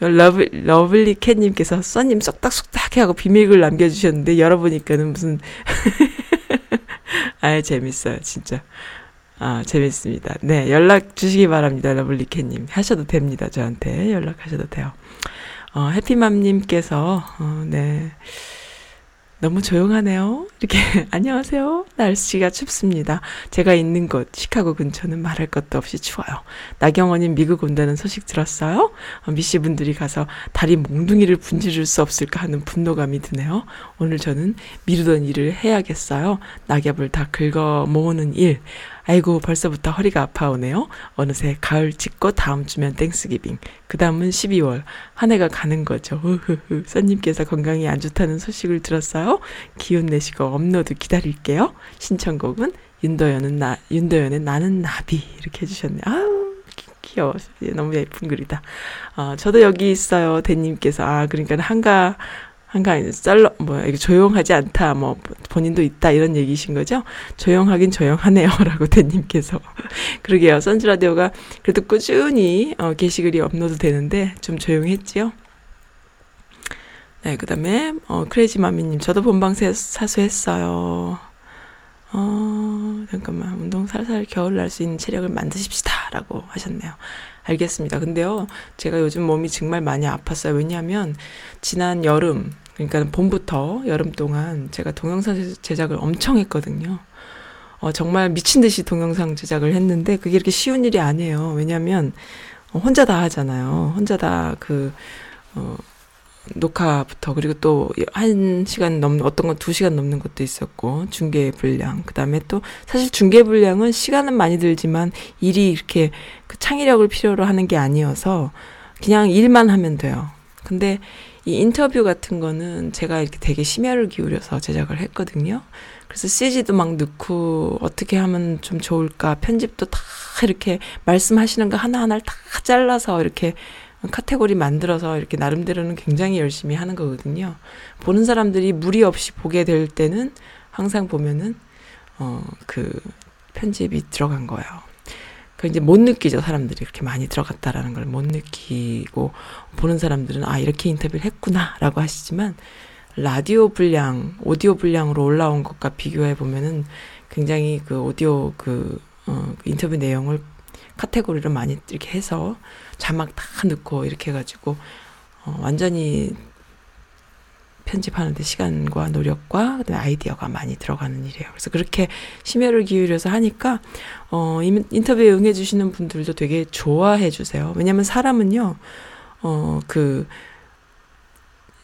러블 러블리 캣님께서 써님 쏙닥쏙닥 하고 비밀글 남겨주셨는데 열어보니까는 무슨 아, 재밌어요, 진짜. 아, 재밌습니다. 네, 연락 주시기 바랍니다, 러블리 캣님. 하셔도 됩니다, 저한테. 연락하셔도 돼요. 어, 해피맘님께서, 어, 네. 너무 조용하네요. 이렇게, 안녕하세요. 날씨가 춥습니다. 제가 있는 곳, 시카고 근처는 말할 것도 없이 추워요. 나경원님 미국 온다는 소식 들었어요? 어, 미씨 분들이 가서 다리 몽둥이를 분지를 수 없을까 하는 분노감이 드네요. 오늘 저는 미루던 일을 해야겠어요. 낙엽을 다 긁어 모으는 일. 아이고 벌써부터 허리가 아파오네요. 어느새 가을 찍고 다음 주면 Thanksgiving. 그 다음은 12월. 한 해가 가는 거죠. 흐흐흐. 선님께서 건강이 안 좋다는 소식을 들었어요. 기운 내시고 업로드 기다릴게요. 신청곡은 윤도현은 나 윤도현의 나는 나비 이렇게 해주셨네. 아우 귀- 귀여워. 예, 너무 예쁜 글이다. 어, 저도 여기 있어요. 대님께서 아 그러니까 한가 한가 썰러 뭐야 이게 조용하지 않다 뭐 본인도 있다 이런 얘기신 거죠? 조용하긴 조용하네요라고 대님께서 그러게요. 선즈 라디오가 그래도 꾸준히 어, 게시글이 업로드 되는데 좀 조용했지요. 네, 그다음에 어, 크레이지 마미님 저도 본방 세- 사수했어요. 어, 잠깐만. 운동 살살 겨울 날 수 있는 체력을 만드십시다라고 하셨네요. 알겠습니다. 근데요, 제가 요즘 몸이 정말 많이 아팠어요. 왜냐하면 지난 여름, 그러니까 봄부터 여름 동안 제가 동영상 제작을 엄청 했거든요. 어, 정말 미친 듯이 동영상 제작을 했는데 그게 이렇게 쉬운 일이 아니에요. 왜냐하면 어, 혼자 다 하잖아요. 혼자 다 그, 어, 녹화부터 그리고 또 한 시간 넘는 어떤 건 두 시간 넘는 것도 있었고 중계 분량 그다음에 또 사실 중계 분량은 시간은 많이 들지만 일이 이렇게 그 창의력을 필요로 하는 게 아니어서 그냥 일만 하면 돼요. 근데 이 인터뷰 같은 거는 제가 이렇게 되게 심혈을 기울여서 제작을 했거든요. 그래서 CG도 막 넣고 어떻게 하면 좀 좋을까 편집도 다 이렇게 말씀하시는 거 하나하나를 다 잘라서 이렇게 카테고리 만들어서 이렇게 나름대로는 굉장히 열심히 하는 거거든요. 보는 사람들이 무리 없이 보게 될 때는 항상 보면은 어 그 편집이 들어간 거예요. 그 이제 못 느끼죠. 사람들이 이렇게 많이 들어갔다라는 걸 못 느끼고 보는 사람들은 아 이렇게 인터뷰를 했구나라고 하시지만 라디오 분량, 오디오 분량으로 올라온 것과 비교해 보면은 굉장히 그 오디오 그 어, 그 인터뷰 내용을 카테고리를 많이 이렇게 해서 자막 다 넣고 이렇게 해가지고 어, 완전히 편집하는데 시간과 노력과 아이디어가 많이 들어가는 일이에요. 그래서 그렇게 심혈을 기울여서 하니까 어, 인- 인터뷰에 응해 주시는 분들도 되게 좋아해 주세요. 왜냐면 사람은요, 어, 그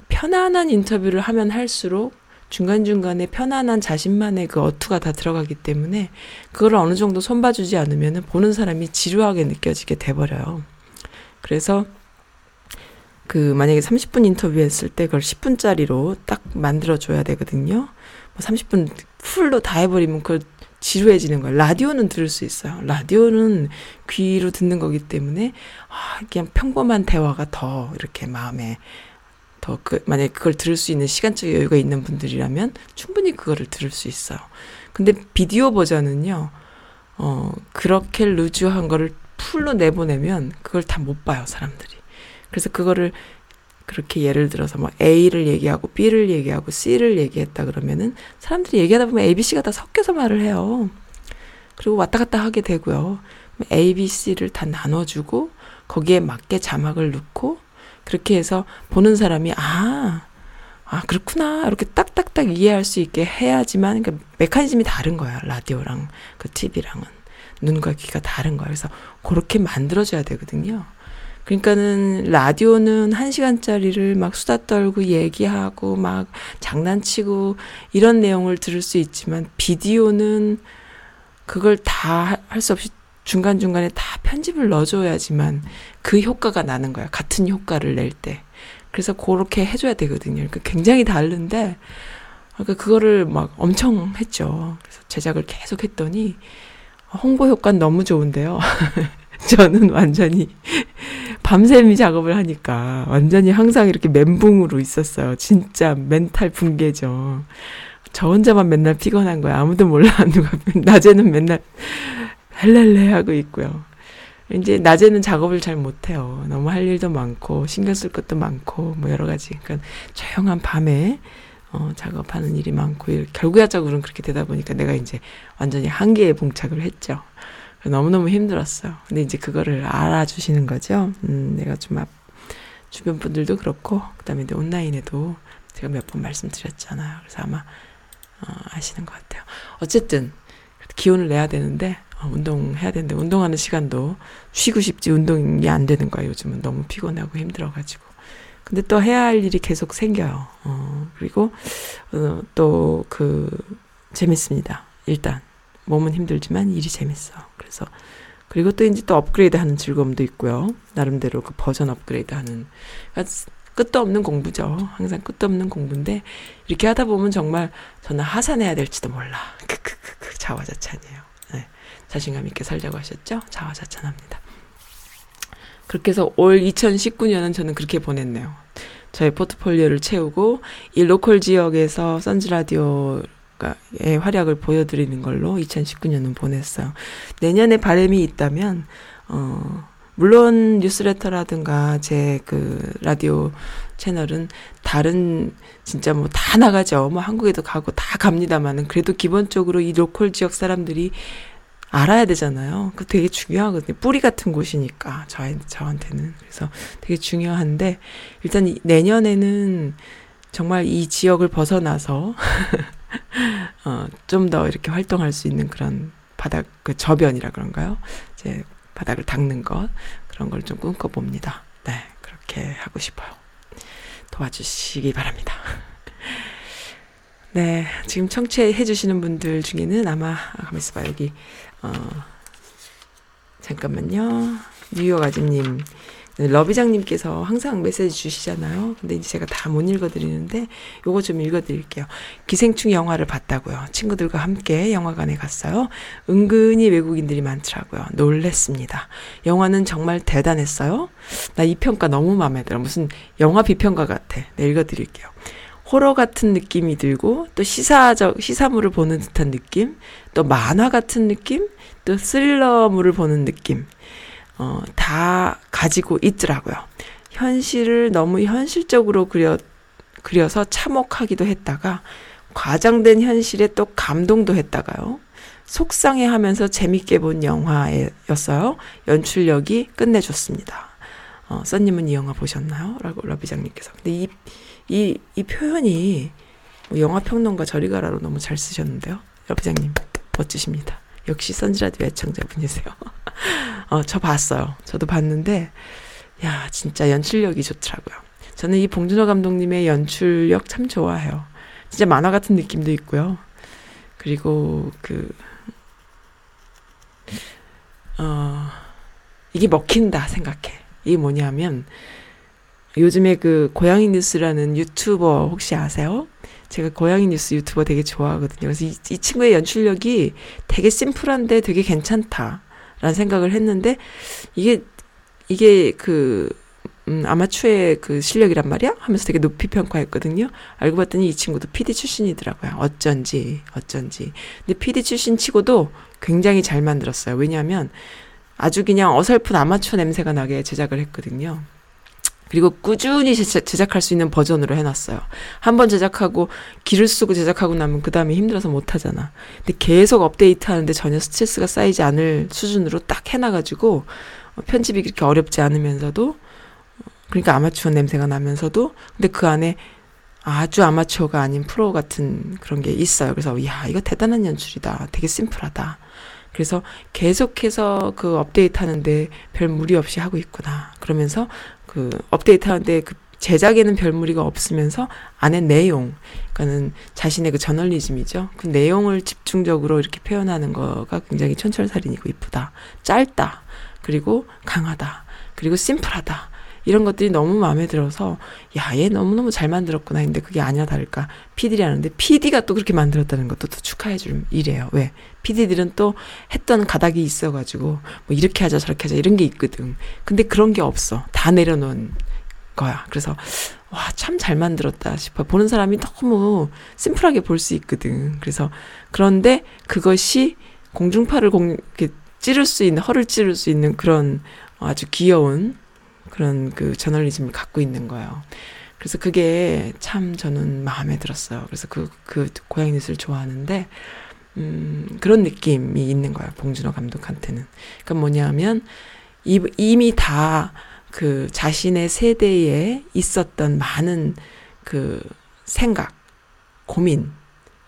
편안한 인터뷰를 하면 할수록 중간중간에 편안한 자신만의 그 어투가 다 들어가기 때문에 그걸 어느 정도 손봐주지 않으면 보는 사람이 지루하게 느껴지게 돼버려요. 그래서 그 만약에 30분 인터뷰 했을 때 그걸 10분짜리로 딱 만들어줘야 되거든요. 뭐 30분 풀로 다 해버리면 그걸 지루해지는 거예요. 라디오는 들을 수 있어요. 라디오는 귀로 듣는 거기 때문에 아, 그냥 평범한 대화가 더 이렇게 마음에 더 그 만약에 그걸 들을 수 있는 시간적 여유가 있는 분들이라면 충분히 그거를 들을 수 있어요. 근데 비디오 버전은요. 어, 그렇게 루즈한 거를 풀로 내보내면 그걸 다 못 봐요, 사람들이. 그래서 그거를 그렇게 예를 들어서 뭐 A를 얘기하고 B를 얘기하고 C를 얘기했다 그러면은 사람들이 얘기하다 보면 A, B, C가 다 섞여서 말을 해요. 그리고 왔다 갔다 하게 되고요. A, B, C를 다 나눠주고 거기에 맞게 자막을 넣고 그렇게 해서 보는 사람이 아, 아 그렇구나 이렇게 딱딱딱 이해할 수 있게 해야지만 그러니까 메커니즘이 다른 거야 라디오랑 그 TV랑은 눈과 귀가 다른 거야. 그래서 그렇게 만들어줘야 되거든요. 그러니까는 라디오는 한 시간짜리를 막 수다 떨고 얘기하고 막 장난치고 이런 내용을 들을 수 있지만 비디오는 그걸 다 할 수 없이 중간중간에 다 편집을 넣어줘야지만 그 효과가 나는 거야. 같은 효과를 낼 때. 그래서 그렇게 해줘야 되거든요. 그러니까 굉장히 다른데, 그러니까 그거를 막 엄청 했죠. 그래서 제작을 계속 했더니, 홍보 효과는 너무 좋은데요. 저는 완전히 밤샘이 작업을 하니까 완전히 항상 이렇게 멘붕으로 있었어요. 진짜 멘탈 붕괴죠. 저 혼자만 맨날 피곤한 거야. 아무도 몰라. 누가 낮에는 맨날 헬렐레 하고 있고요. 이제 낮에는 작업을 잘 못해요. 너무 할 일도 많고 신경 쓸 것도 많고 뭐 여러 가지. 그러니까 조용한 밤에 어, 작업하는 일이 많고 일- 결과적으로는 그렇게 되다 보니까 내가 이제 완전히 한계에 봉착을 했죠. 너무너무 힘들었어요. 근데 이제 그거를 알아주시는 거죠. 음, 내가 좀 앞, 주변 분들도 그렇고, 그 다음에 이제 온라인에도 제가 몇 번 말씀드렸잖아요. 그래서 아마, 어, 아시는 것 같아요. 어쨌든, 기운을 내야 되는데, 어, 운동해야 되는데, 운동하는 시간도 쉬고 싶지 운동이 안 되는 거예요. 요즘은 너무 피곤하고 힘들어가지고. 근데 또 해야 할 일이 계속 생겨요. 어, 그리고, 어, 또 그, 재밌습니다. 일단. 몸은 힘들지만 일이 재밌어. 그래서 그리고 또 이제 또 업그레이드 하는 즐거움도 있고요. 나름대로 그 버전 업그레이드 하는 그러니까 끝도 없는 공부죠. 항상 끝도 없는 공부인데 이렇게 하다 보면 정말 저는 하산해야 될지도 몰라. 크크크크 자화자찬이에요. 네. 자신감 있게 살자고 하셨죠? 자화자찬합니다. 그렇게 해서 올 2019년은 저는 그렇게 보냈네요. 저의 포트폴리오를 채우고 이 로컬 지역에서 선즈 라디오 의 활약을 보여드리는 걸로 2019년은 보냈어요. 내년에 바람이 있다면, 어, 물론 뉴스레터라든가 제 그 라디오 채널은 다른 진짜 뭐 다 나가죠. 뭐 한국에도 가고 다 갑니다만은 그래도 기본적으로 이 로컬 지역 사람들이 알아야 되잖아요. 그 되게 중요하거든요. 뿌리 같은 곳이니까 저 저한테는 그래서 되게 중요한데 일단 이- 내년에는 정말 이 지역을 벗어나서 어, 좀 더 이렇게 활동할 수 있는 그런 바닥, 그 저변이라 그런가요? 이제 바닥을 닦는 것, 그런 걸 좀 꿈꿔봅니다. 네, 그렇게 하고 싶어요. 도와주시기 바랍니다. 네, 지금 청취해주시는 분들 중에는 아마, 아, 가만 있어봐, 여기, 어, 잠깐만요. 뉴욕 아줌님, 네, 러비장님께서 항상 메시지 주시잖아요. 근데 이제 제가 다 못 읽어드리는데, 요거 좀 읽어드릴게요. 기생충 영화를 봤다고요. 친구들과 함께 영화관에 갔어요. 은근히 외국인들이 많더라고요. 놀랬습니다. 영화는 정말 대단했어요. 나 이 평가 너무 마음에 들어. 무슨 영화 비평가 같아. 네, 읽어드릴게요. 호러 같은 느낌이 들고 또 시사적 시사물을 보는 듯한 느낌, 또 만화 같은 느낌, 또 스릴러물을 보는 느낌. 어, 다 가지고 있더라고요. 현실을 너무 현실적으로 그려 그려서 참혹하기도 했다가 과장된 현실에 또 감동도 했다가요. 속상해 하면서 재밌게 본 영화였어요. 연출력이 끝내줬습니다. 어, 써님은 이 영화 보셨나요? 라고 러비장님께서. 근데 이, 이, 이 표현이 뭐 영화 평론가 저리 가라로 너무 잘 쓰셨는데요. 러비장님, 멋지십니다. 역시 선지라디오 애청자분이세요. 어, 저 봤어요. 저도 봤는데, 야, 진짜 연출력이 좋더라고요. 저는 이 봉준호 감독님의 연출력 참 좋아해요. 진짜 만화 같은 느낌도 있고요. 그리고 그, 어, 이게 먹힌다 생각해. 이게 뭐냐면, 요즘에 그 고양이 뉴스라는 유튜버 혹시 아세요? 제가 고양이 뉴스 유튜버 되게 좋아하거든요. 그래서 이, 이 친구의 연출력이 되게 심플한데 되게 괜찮다라는 생각을 했는데 이게 이게 그 음, 아마추어의 그 실력이란 말이야? 하면서 되게 높이 평가했거든요. 알고 봤더니 이 친구도 PD 출신이더라고요. 어쩐지, 어쩐지. 근데 PD 출신 치고도 굉장히 잘 만들었어요. 왜냐하면 아주 그냥 어설픈 아마추어 냄새가 나게 제작을 했거든요. 그리고 꾸준히 제작, 제작 할 수 있는 버전으로 해놨어요. 한 번 제작하고 기를 쓰고 제작하고 나면 그 다음에 힘들어서 못하잖아. 근데 계속 업데이트 하는데 전혀 스트레스가 쌓이지 않을 수준으로 딱 해놔가지고 어, 편집이 그렇게 어렵지 않으면서도 그러니까 아마추어 냄새가 나면서도 근데 그 안에 아주 아마추어가 아닌 프로 같은 그런 게 있어요. 그래서 야 이거 대단한 연출이다. 되게 심플하다. 그래서 계속해서 그 업데이트 하는데 별 무리 없이 하고 있구나. 그러면서 그 업데이트 하는데 그 제작에는 별 무리가 없으면서 안에 내용, 그러니까는 자신의 그 저널리즘이죠. 그 내용을 집중적으로 이렇게 표현하는 거가 굉장히 촌철살인이고 이쁘다. 짧다. 그리고 강하다. 그리고 심플하다. 이런 것들이 너무 마음에 들어서 야, 얘 너무너무 잘 만들었구나 했는데 그게 아니야 다를까 PD라는데 PD가 또 그렇게 만들었다는 것도 또 축하해 줄 일이에요. 왜? PD들은 또 했던 가닥이 있어 가지고 뭐 이렇게 하자 저렇게 하자 이런 게 있거든. 근데 그런 게 없어. 다 내려놓은 거야. 그래서 와, 참 잘 만들었다 싶어. 보는 사람이 너무 심플하게 볼 수 있거든. 그래서 그런데 그것이 공중파를 공, 이렇게 찌를 수 있는, 허를 찌를 수 있는 그런 아주 귀여운 그런 그 저널리즘을 갖고 있는 거예요. 그래서 그게 참 저는 마음에 들었어요. 그래서 그, 그 고양이 넷을 좋아하는데, 음, 그런 느낌이 있는 거예요. 봉준호 감독한테는. 그러니까 뭐냐면, 이, 이미 다 그 자신의 세대에 있었던 많은 그 생각, 고민,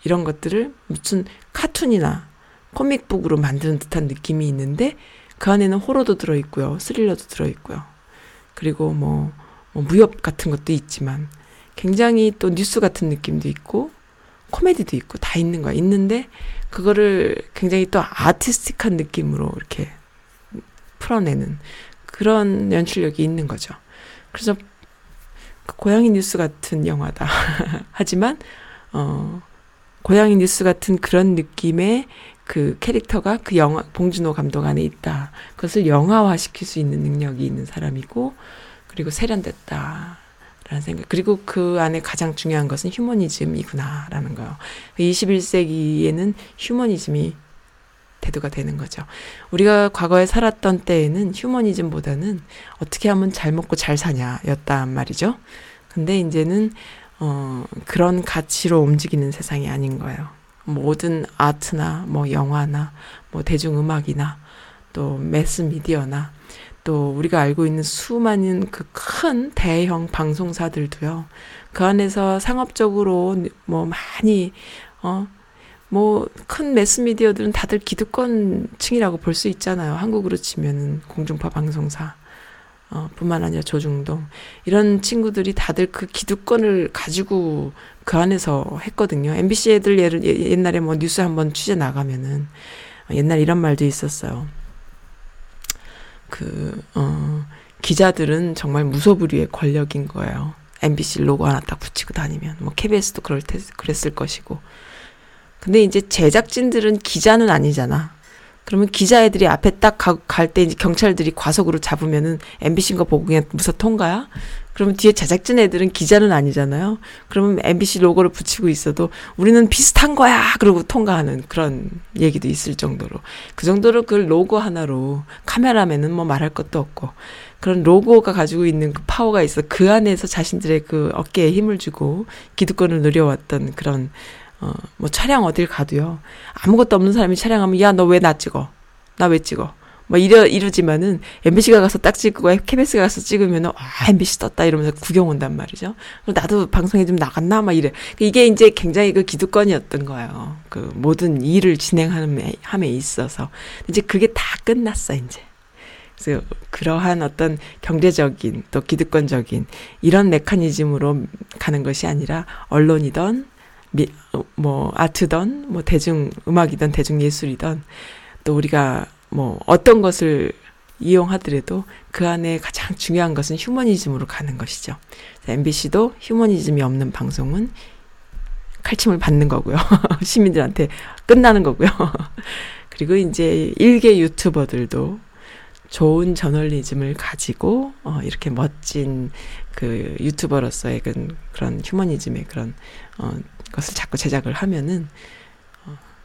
이런 것들을 무슨 카툰이나 코믹북으로 만드는 듯한 느낌이 있는데, 그 안에는 호러도 들어있고요. 스릴러도 들어있고요. 그리고 뭐, 뭐 무협 같은 것도 있지만 굉장히 또 뉴스 같은 느낌도 있고 코미디도 있고 다 있는 거야. 있는데 그거를 굉장히 또 artistic한 느낌으로 이렇게 풀어내는 그런 연출력이 있는 거죠. 그래서 그 고양이 뉴스 같은 영화다. 하지만 어 고양이 뉴스 같은 그런 느낌의 그 캐릭터가 그 영화 봉준호 감독 안에 있다. 그것을 영화화 시킬 수 있는 능력이 있는 사람이고 그리고 세련됐다. 라는 생각. 그리고 그 안에 가장 중요한 것은 휴머니즘이구나라는 거요. 21세기에는 휴머니즘이 대두가 되는 거죠. 우리가 과거에 살았던 때에는 휴머니즘보다는 어떻게 하면 잘 먹고 잘 사냐였단 말이죠. 근데 이제는 어 그런 가치로 움직이는 세상이 아닌 거예요. 모든 아트나 뭐 영화나 뭐 대중음악이나 또 매스 미디어나 또 우리가 알고 있는 수많은 그 큰 대형 방송사들도요. 그 안에서 상업적으로 뭐 많이 어 뭐 큰 매스미디어들은 다들 기득권층이라고 볼 수 있잖아요. 한국으로 치면은 공중파 방송사 어, 뿐만 아니라 조중동 이런 친구들이 다들 그 기득권을 가지고 그 안에서 했거든요. MBC 애들 예를 옛날에 뭐 뉴스 한번 취재 나가면은 옛날 이런 말도 있었어요. 그, 어, 기자들은 정말 무소불위의 권력인 거예요. MBC 로고 하나 딱 붙이고 다니면. 뭐, KBS도 그럴 테, 그랬을 것이고. 근데 이제 제작진들은 기자는 아니잖아. 그러면 기자애들이 앞에 딱 갈 때 이제 경찰들이 과속으로 잡으면은 MBC인 거 보고 그냥 무사 통과야? 그러면 뒤에 제작진 애들은 기자는 아니잖아요. 그러면 MBC 로고를 붙이고 있어도 우리는 비슷한 거야! 그러고 통과하는 그런 얘기도 있을 정도로. 그 정도로 그 로고 하나로 카메라맨은 뭐 말할 것도 없고. 그런 로고가 가지고 있는 그 파워가 있어. 그 안에서 자신들의 그 어깨에 힘을 주고 기득권을 누려왔던 그런 어, 뭐 촬영 어딜 가도요. 아무것도 없는 사람이 촬영하면 야, 너 왜 나 찍어? 나 왜 찍어? 뭐 이러 이러지만은 MBC가 가서 딱 찍고 KBS가 가서 찍으면은 아 MBC 떴다 이러면서 구경 온단 말이죠. 나도 방송에 좀 나갔나 막 이래. 이게 이제 굉장히 그 기득권이었던 거예요. 그 모든 일을 진행하는 함에 있어서 이제 그게 다 끝났어 이제. 그래서 그러한 어떤 경제적인 또 기득권적인 이런 메커니즘으로 가는 것이 아니라 언론이던 미, 뭐 아트던 뭐 대중 음악이던 대중 예술이던 또 우리가 뭐 어떤 것을 이용하더라도 그 안에 가장 중요한 것은 휴머니즘으로 가는 것이죠. MBC도 휴머니즘이 없는 방송은 칼침을 받는 거고요. 시민들한테 끝나는 거고요. 그리고 이제 일개 유튜버들도 좋은 저널리즘을 가지고 어 이렇게 멋진 그 유튜버로서의 그런, 그런 휴머니즘의 그런 어 것을 자꾸 제작을 하면은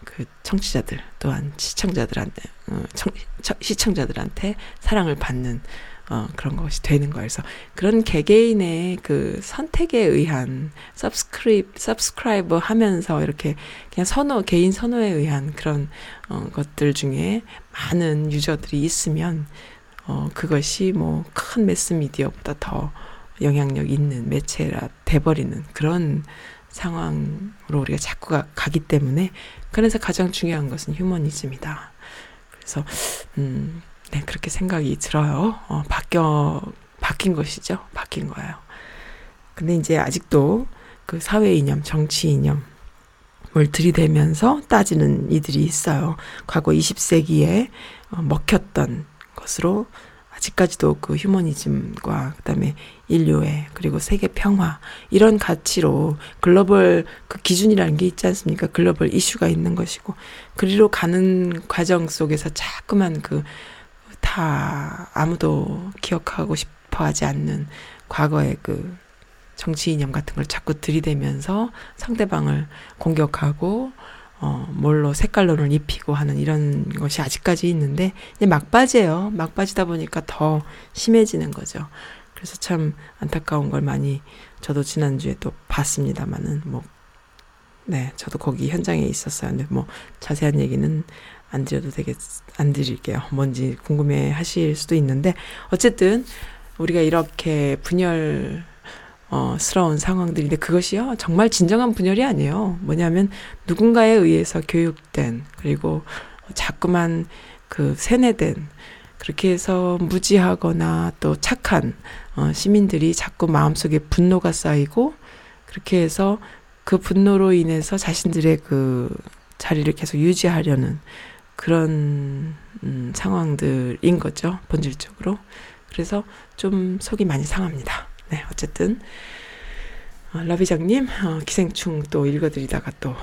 그 청취자들 또한 시청자들한테 어, 청, 시청자들한테 사랑을 받는 어, 그런 것이 되는. 그래서 그런 개개인의 그 선택에 의한 subscribe, subscribe 하면서 이렇게 그냥 선호, 개인 선호에 의한 그런 어, 것들 중에 많은 유저들이 있으면 어, 그것이 뭐 큰 매스 미디어보다 더 영향력 있는 매체라 돼버리는 그런 상황으로 우리가 자꾸 가, 가기 때문에 그래서 가장 중요한 것은 휴머니즘이다. 그래서 음, 네 그렇게 생각이 들어요. 어, 바뀌어 바뀐 것이죠. 바뀐 거예요. 근데 이제 아직도 그 사회 이념, 정치 이념 을 들이대면서 따지는 이들이 있어요. 과거 20세기에 어, 먹혔던 것으로 아직까지도 그 휴머니즘과 그다음에 인류애 그리고 세계 평화 이런 가치로 글로벌 그 기준이라는 게 있지 않습니까? 글로벌 이슈가 있는 것이고 그리로 가는 과정 속에서 자꾸만 그 다 아무도 기억하고 싶어 하지 않는 과거의 그 정치 이념 같은 걸 자꾸 들이대면서 상대방을 공격하고 어, 뭘로 색깔론을 입히고 하는 이런 것이 아직까지 있는데, 이제 막바지예요. 막바지다 보니까 더 심해지는 거죠. 그래서 참 안타까운 걸 많이 저도 지난주에 또 봤습니다만은 뭐 네, 저도 거기 현장에 있었어요. 근데 뭐 자세한 얘기는 안 드려도 되겠, 안 드릴게요. 뭔지 궁금해 하실 수도 있는데, 어쨌든, 우리가 이렇게 분열, 어, 스러운 상황들인데 그것이요. 정말 진정한 분열이 아니에요. 뭐냐면 누군가에 의해서 교육된, 그리고 자꾸만 그 세뇌된, 그렇게 해서 무지하거나 또 착한, 어, 시민들이 자꾸 마음속에 분노가 쌓이고, 그렇게 해서 그 분노로 인해서 자신들의 그 자리를 계속 유지하려는 그런 음, 상황들인 거죠. 본질적으로. 그래서 좀 속이 많이 상합니다. 네, 어쨌든 어, 라비장님 어, 기생충 또 읽어드리다가 또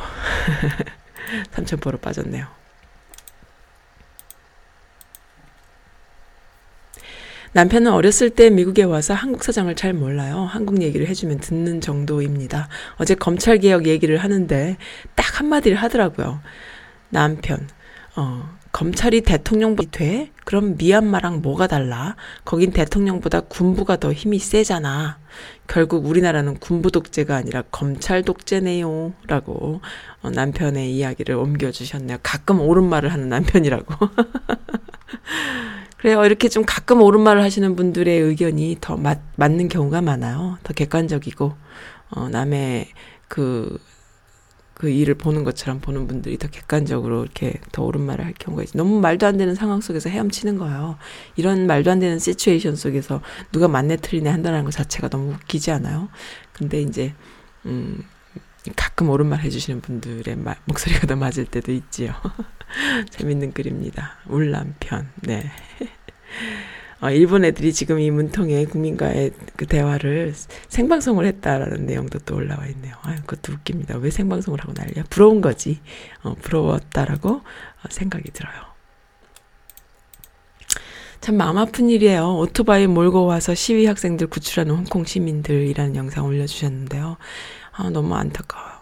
삼천포로 빠졌네요. 남편은 어렸을 때 미국에 와서 한국 사정을 잘 몰라요. 한국 얘기를 해주면 듣는 정도입니다. 어제 검찰 개혁 얘기를 하는데 딱 한마디를 하더라고요. 남편, 어, 검찰이 대통령이 돼? 그럼 미얀마랑 뭐가 달라? 거긴 대통령보다 군부가 더 힘이 세잖아. 결국 우리나라는 군부 독재가 아니라 검찰 독재네요. 라고 어, 남편의 이야기를 옮겨주셨네요. 가끔 옳은 말을 하는 남편이라고. 그래요. 이렇게 좀 가끔 옳은 말을 하시는 분들의 의견이 더 맞, 맞는 경우가 많아요. 더 객관적이고, 어, 남의 그, 그 일을 보는 것처럼 보는 분들이 더 객관적으로 이렇게 더 옳은 말을 할 경우가 있지. 너무 말도 안 되는 상황 속에서 헤엄치는 거예요. 이런 말도 안 되는 시츄에이션 속에서 누가 맞네 틀리네 한다는 것 자체가 너무 웃기지 않아요? 근데 이제, 음, 가끔 옳은 말 해주시는 분들의 마, 목소리가 더 맞을 때도 있지요. 재밌는 글입니다. 울남편. 네. 어, 일본 애들이 지금 이 문통에 국민과의 그 대화를 생방송을 했다라는 내용도 또 올라와 있네요. 아, 그것도 웃깁니다. 왜 생방송을 하고 난리야? 부러운 거지. 어, 부러웠다라고 어, 생각이 들어요. 참 마음 아픈 일이에요. 오토바이 몰고 와서 시위 학생들 구출하는 홍콩 시민들이라는 영상 올려주셨는데요. 아, 너무 안타까워요.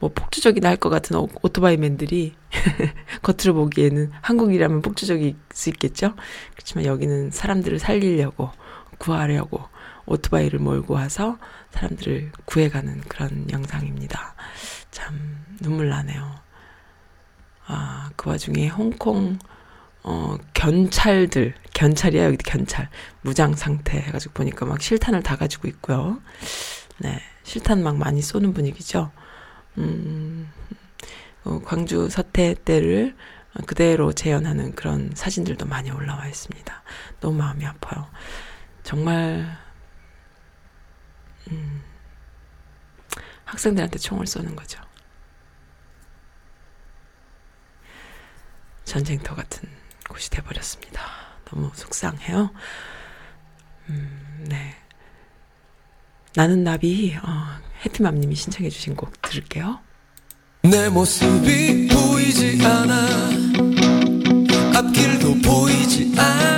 뭐 폭주적이나 할 것 같은 오, 오토바이맨들이 겉으로 보기에는 한국이라면 폭주적일 수 있겠죠. 그렇지만 여기는 사람들을 살리려고 구하려고 오토바이를 몰고 와서 사람들을 구해가는 그런 영상입니다. 참 눈물 나네요. 아, 그 와중에 홍콩 어, 견찰들, 견찰이야, 여기 견찰. 무장 상태 해가지고 보니까 막 실탄을 다 가지고 있고요. 네. 실탄 막 많이 쏘는 분위기죠. 음, 어, 광주 서태 때를 그대로 재현하는 그런 사진들도 많이 올라와 있습니다. 너무 마음이 아파요. 정말, 음, 학생들한테 총을 쏘는 거죠. 전쟁터 같은 곳이 돼버렸습니다. 너무 속상해요. 음, 네. 나는 나비, 어, 해피맘님이 신청해 주신 곡 들을게요.
내 모습이 보이지 않아 앞길도 보이지 않아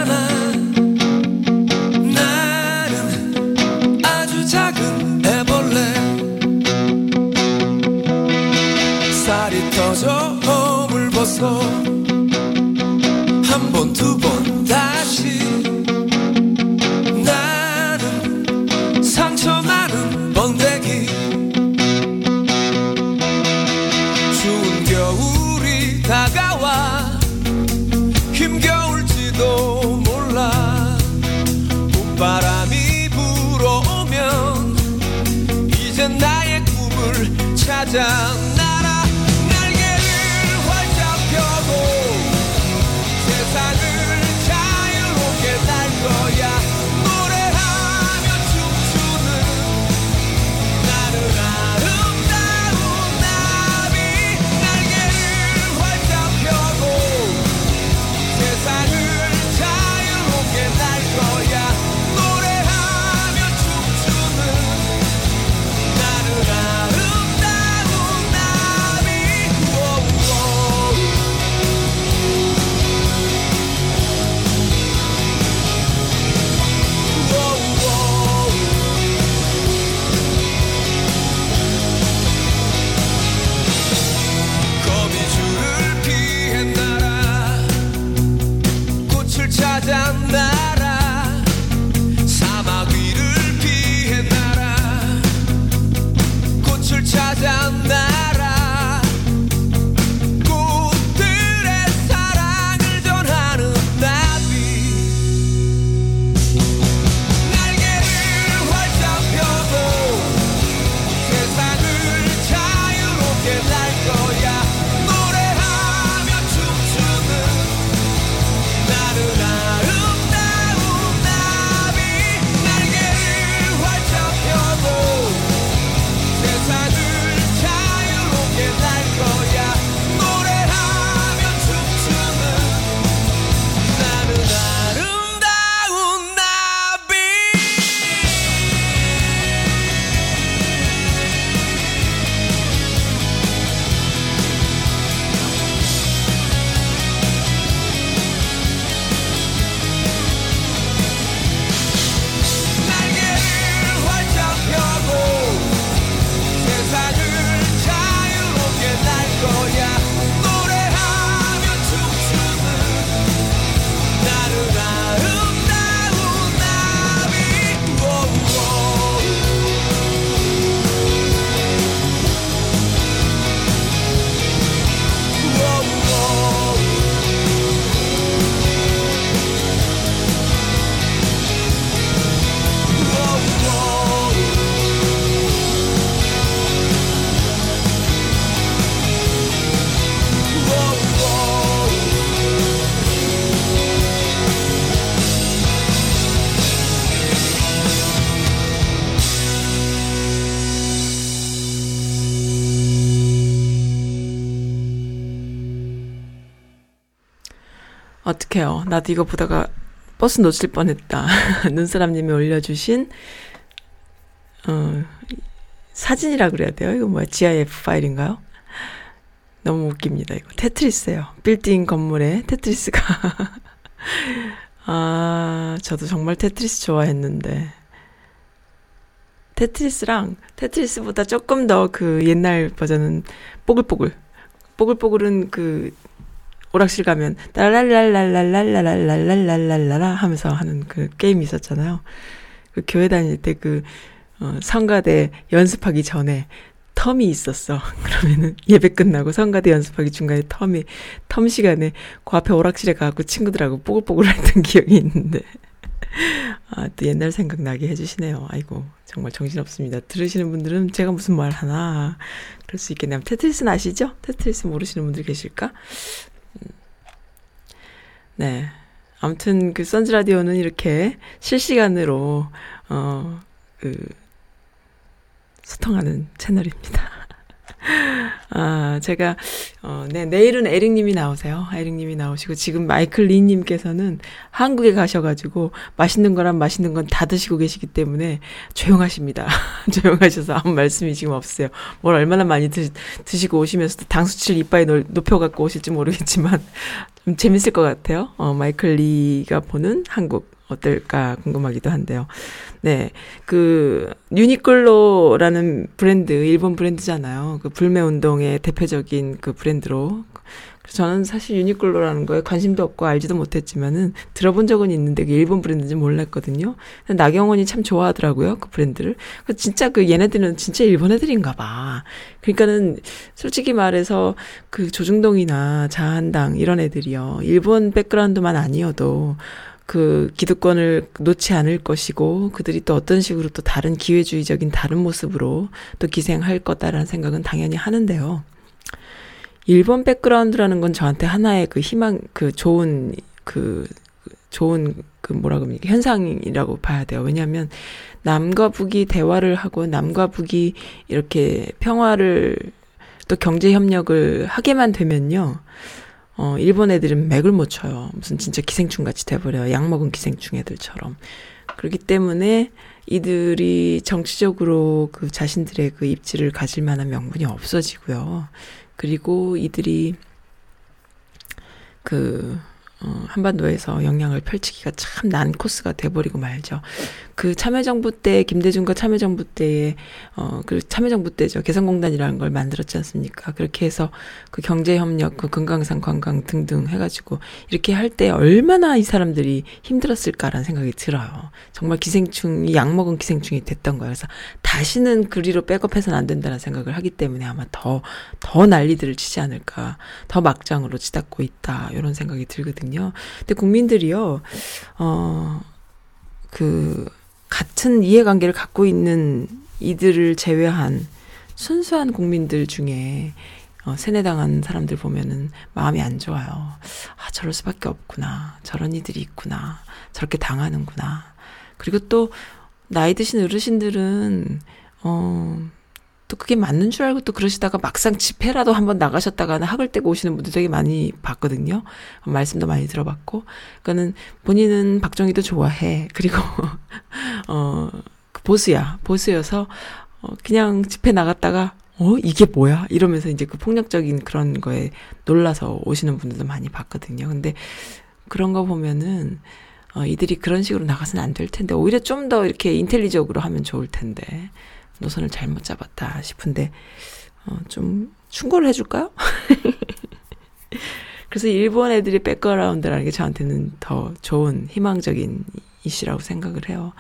나도 이거
보다가 버스 놓칠 뻔했다. 눈사람님이 올려주신, 어, 사진이라 그래야 돼요? 이거 뭐야? GIF 파일인가요? 너무 웃깁니다. 이거 테트리스예요. 빌딩 건물에 테트리스가. 아, 저도 정말 테트리스 좋아했는데. 테트리스랑 테트리스보다 조금 더 그 옛날 버전은 뽀글뽀글. 뽀글뽀글은 그 오락실 가면 따랄랄랄랄랄랄랄랄랄랄라 하면서 하는 그 게임이 있었잖아요. 그 교회 다닐 때 그 어, 성가대 연습하기 전에 텀이 있었어. 그러면은 예배 끝나고 성가대 연습하기 중간에 텀이 텀 시간에 그 앞에 오락실에 가고 친구들하고 뽀글뽀글 했던 기억이 있는데 아, 또 옛날 생각 나게 해주시네요. 아이고, 정말 정신없습니다. 들으시는 분들은 제가 무슨 말 하나, 그럴 수 있겠네요. 테트리스는 아시죠? 테트리스 모르시는 분들 계실까? 음. 네. 아무튼 그 선즈 라디오는 이렇게 실시간으로, 어, 그, 소통하는 채널입니다. 아, 제가, 어, 네, 내일은 에릭 님이 나오세요. 에릭 님이 나오시고, 지금 마이클 리 님께서는 한국에 가셔 가지고, 맛있는 거랑 맛있는 건 다 드시고 계시기 때문에, 조용하십니다. 조용하셔서 아무 말씀이 지금 없어요. 뭘 얼마나 많이 드, 드시고 오시면서도 당 수치를 이빠이 놀- 높여 갖고 오실지 모르겠지만, 좀 재밌을 것 같아요. 어, 마이클 리가 보는 한국. 어떨까 궁금하기도 한데요. 네. 그, 유니클로라는 브랜드, 일본 브랜드잖아요. 그 불매 운동의 대표적인 그 브랜드로. 저는 사실 유니클로라는 거에 관심도 없고 알지도 못했지만은 들어본 적은 있는데 그 일본 브랜드인지 몰랐거든요. 나경원이 참 좋아하더라고요. 그 브랜드를. 그 진짜 그 얘네들은 진짜 일본 애들인가 봐. 그러니까는 솔직히 말해서 그 조중동이나 자한당 이런 애들이요. 일본 백그라운드만 아니어도 그 기득권을 놓지 않을 것이고 그들이 또 어떤 식으로 또 다른 기회주의적인 다른 모습으로 또 기생할 거다라는 생각은 당연히 하는데요. 일본 백그라운드라는 건 저한테 하나의 그 희망 그 좋은 그 좋은 그 뭐라 그럽니까 현상이라고 봐야 돼요. 왜냐하면 남과 북이 대화를 하고 남과 북이 이렇게 평화를 또 경제 협력을 하게만 되면요. 어, 일본 애들은 맥을 못 쳐요. 무슨 진짜 기생충 같이 돼버려요. 약 먹은 기생충 애들처럼. 그렇기 때문에 이들이 정치적으로 그 자신들의 그 입지를 가질 만한 명분이 없어지고요. 그리고 이들이 그, 어, 한반도에서 영향을 펼치기가 참 난 코스가 돼버리고 말죠. 그 참여정부 때, 김대중과 참여정부 때에, 어, 그 참여정부 때죠. 개성공단이라는 걸 만들었지 않습니까? 그렇게 해서 그 경제협력, 그 금강산 관광 등등 해가지고 이렇게 할 때 얼마나 이 사람들이 힘들었을까라는 생각이 들어요. 정말 기생충이, 약 먹은 기생충이 됐던 거예요. 그래서 다시는 그리로 백업해서는 안 된다는 생각을 하기 때문에 아마 더, 더 난리들을 치지 않을까. 더 막장으로 치닫고 있다. 이런 생각이 들거든요. 근데 국민들이요, 어, 그, 같은 이해관계를 갖고 있는 이들을 제외한 순수한 국민들 중에 어, 세뇌당한 사람들 보면은 마음이 안 좋아요. 아, 저럴 수밖에 없구나. 저런 이들이 있구나. 저렇게 당하는구나. 그리고 또, 나이 드신 어르신들은, 어, 또 그게 맞는 줄 알고 또 그러시다가 막상 집회라도 한번 나가셨다가는 학을 떼고 오시는 분들 되게 많이 봤거든요. 말씀도 많이 들어봤고. 그러니까는 본인은 박정희도 좋아해. 그리고, 어, 그 보수야. 보수여서, 어, 그냥 집회 나갔다가, 어, 이게 뭐야? 이러면서 이제 그 폭력적인 그런 거에 놀라서 오시는 분들도 많이 봤거든요. 근데 그런 거 보면은, 어, 이들이 그런 식으로 나가서는 안 될 텐데, 오히려 좀 더 이렇게 인텔리적으로 하면 좋을 텐데, 노선을 잘못 잡았다 싶은데, 어, 좀 충고를 해줄까요? 그래서 일본 애들이 백그라운드라는 게 저한테는 더 좋은 희망적인 이슈라고 생각을 해요.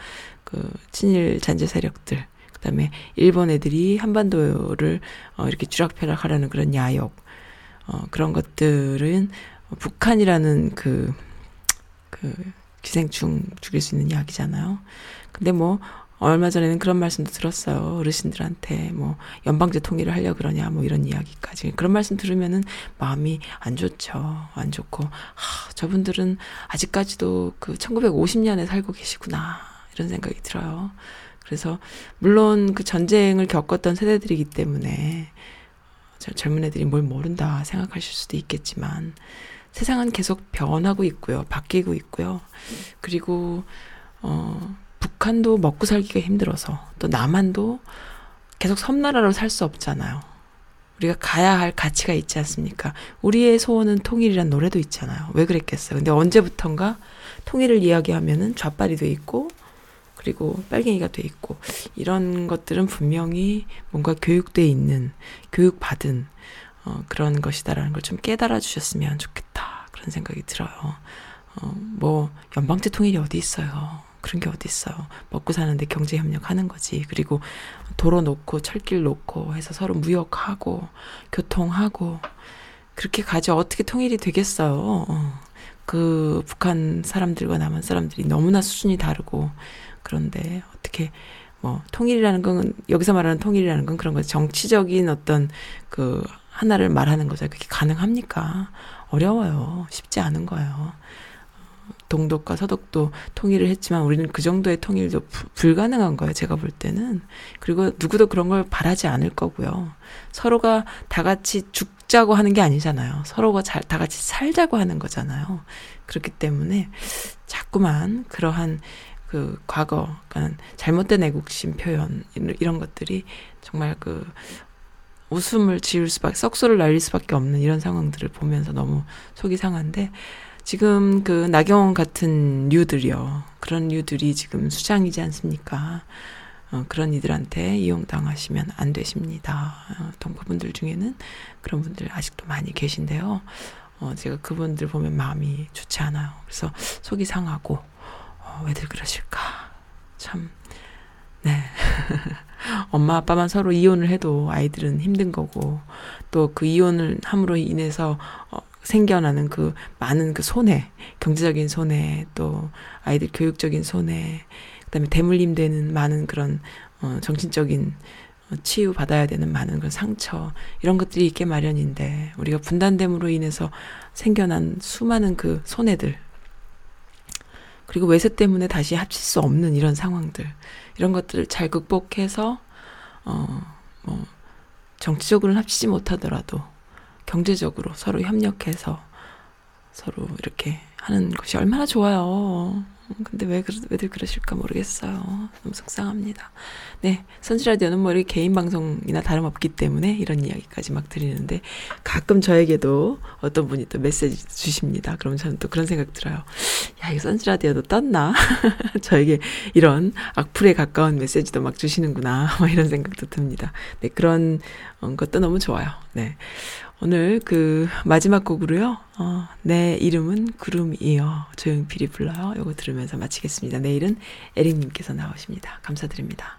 그 친일 잔재 세력들, 그다음에 일본 애들이 한반도를 어, 이렇게 쥐락펴락하라는 그런 야욕, 어, 그런 것들은 북한이라는 그, 그 기생충 죽일 수 있는 약이잖아요. 근데 뭐 얼마 전에는 그런 말씀도 들었어요. 어르신들한테 뭐 연방제 통일을 하려 그러냐 뭐 이런 이야기까지 그런 말씀 들으면은 마음이 안 좋죠. 안 좋고 하, 저분들은 아직까지도 그 1950년에 살고 계시구나 이런 생각이 들어요. 그래서 물론 그 전쟁을 겪었던 세대들이기 때문에 저 젊은 애들이 뭘 모른다 생각하실 수도 있겠지만 세상은 계속 변하고 있고요. 바뀌고 있고요. 그리고 어 북한도 먹고 살기가 힘들어서 또 남한도 계속 섬나라로 살 수 없잖아요. 우리가 가야 할 가치가 있지 않습니까? 우리의 소원은 통일이란 노래도 있잖아요. 왜 그랬겠어요? 근데 언제부턴가 통일을 이야기하면은 좌빨이 돼 있고 그리고 빨갱이가 돼 있고 이런 것들은 분명히 뭔가 교육돼 있는 교육받은 어, 그런 것이다라는 걸 좀 깨달아 주셨으면 좋겠다 그런 생각이 들어요. 어, 뭐 연방제 통일이 어디 있어요? 그런 게 어디 있어요? 먹고 사는데 경제 협력하는 거지. 그리고 도로 놓고 철길 놓고 해서 서로 무역하고 교통하고 그렇게 가지 어떻게 통일이 되겠어요? 어. 그 북한 사람들과 남한 사람들이 너무나 수준이 다르고 그런데 어떻게 뭐 통일이라는 건 여기서 말하는 통일이라는 건 그런 거죠. 정치적인 어떤 그 하나를 말하는 거죠. 그게 가능합니까? 어려워요. 쉽지 않은 거예요. 동독과 서독도 통일을 했지만 우리는 그 정도의 통일도 부, 불가능한 거예요. 제가 볼 때는. 그리고 누구도 그런 걸 바라지 않을 거고요. 서로가 다 같이 죽자고 하는 게 아니잖아요. 서로가 잘, 다 같이 살자고 하는 거잖아요. 그렇기 때문에 자꾸만 그러한 그 과거, 그러니까 잘못된 애국심 표현, 이런 것들이 정말 그 웃음을 지을 수밖에, 썩소를 날릴 수밖에 없는 이런 상황들을 보면서 너무 속이 상한데, 지금 그 나경원 같은 류들이요. 그런 류들이 지금 수장이지 않습니까? 어, 그런 이들한테 이용당하시면 안 되십니다. 어, 동포분들 중에는 그런 분들 아직도 많이 계신데요. 어, 제가 그분들 보면 마음이 좋지 않아요. 그래서 속이 상하고, 어, 왜들 그러실까. 참, 네. 엄마 아빠만 서로 이혼을 해도 아이들은 힘든 거고, 또 그 이혼을 함으로 인해서, 어, 생겨나는 그 많은 그 손해, 경제적인 손해, 또 아이들 교육적인 손해, 그다음에 대물림 되는 많은 그런 어 정신적인 어, 치유 받아야 되는 많은 그런 상처 이런 것들이 있게 마련인데 우리가 분단됨으로 인해서 생겨난 수많은 그 손해들 그리고 외세 때문에 다시 합칠 수 없는 이런 상황들 이런 것들을 잘 극복해서 어뭐 정치적으로는 합치지 못하더라도 경제적으로 서로 협력해서 서로 이렇게 하는 것이 얼마나 좋아요. 근데 왜, 왜들 그러실까 모르겠어요. 너무 속상합니다. 네. 선지라디오는 뭐 우리 개인 방송이나 다름없기 때문에 이런 이야기까지 막 드리는데 가끔 저에게도 어떤 분이 또 메시지 주십니다. 그러면 저는 또 그런 생각 들어요. 야, 이 선지라디오도 떴나? 저에게 이런 악플에 가까운 메시지도 막 주시는구나. 뭐 이런 생각도 듭니다. 네. 그런 것도 너무 좋아요. 네. 오늘 그 마지막 곡으로요. 어, 내 이름은 구름이요. 조용필이 불러요. 요거 들으면서 마치겠습니다. 내일은 에릭님께서 나오십니다. 감사드립니다.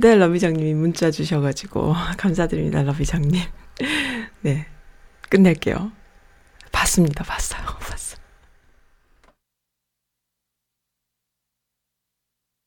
되는데, 러비장님이 문자 주셔가지고, 감사드립니다, 러비장님. 네, 끝낼게요. 봤습니다, 봤어요.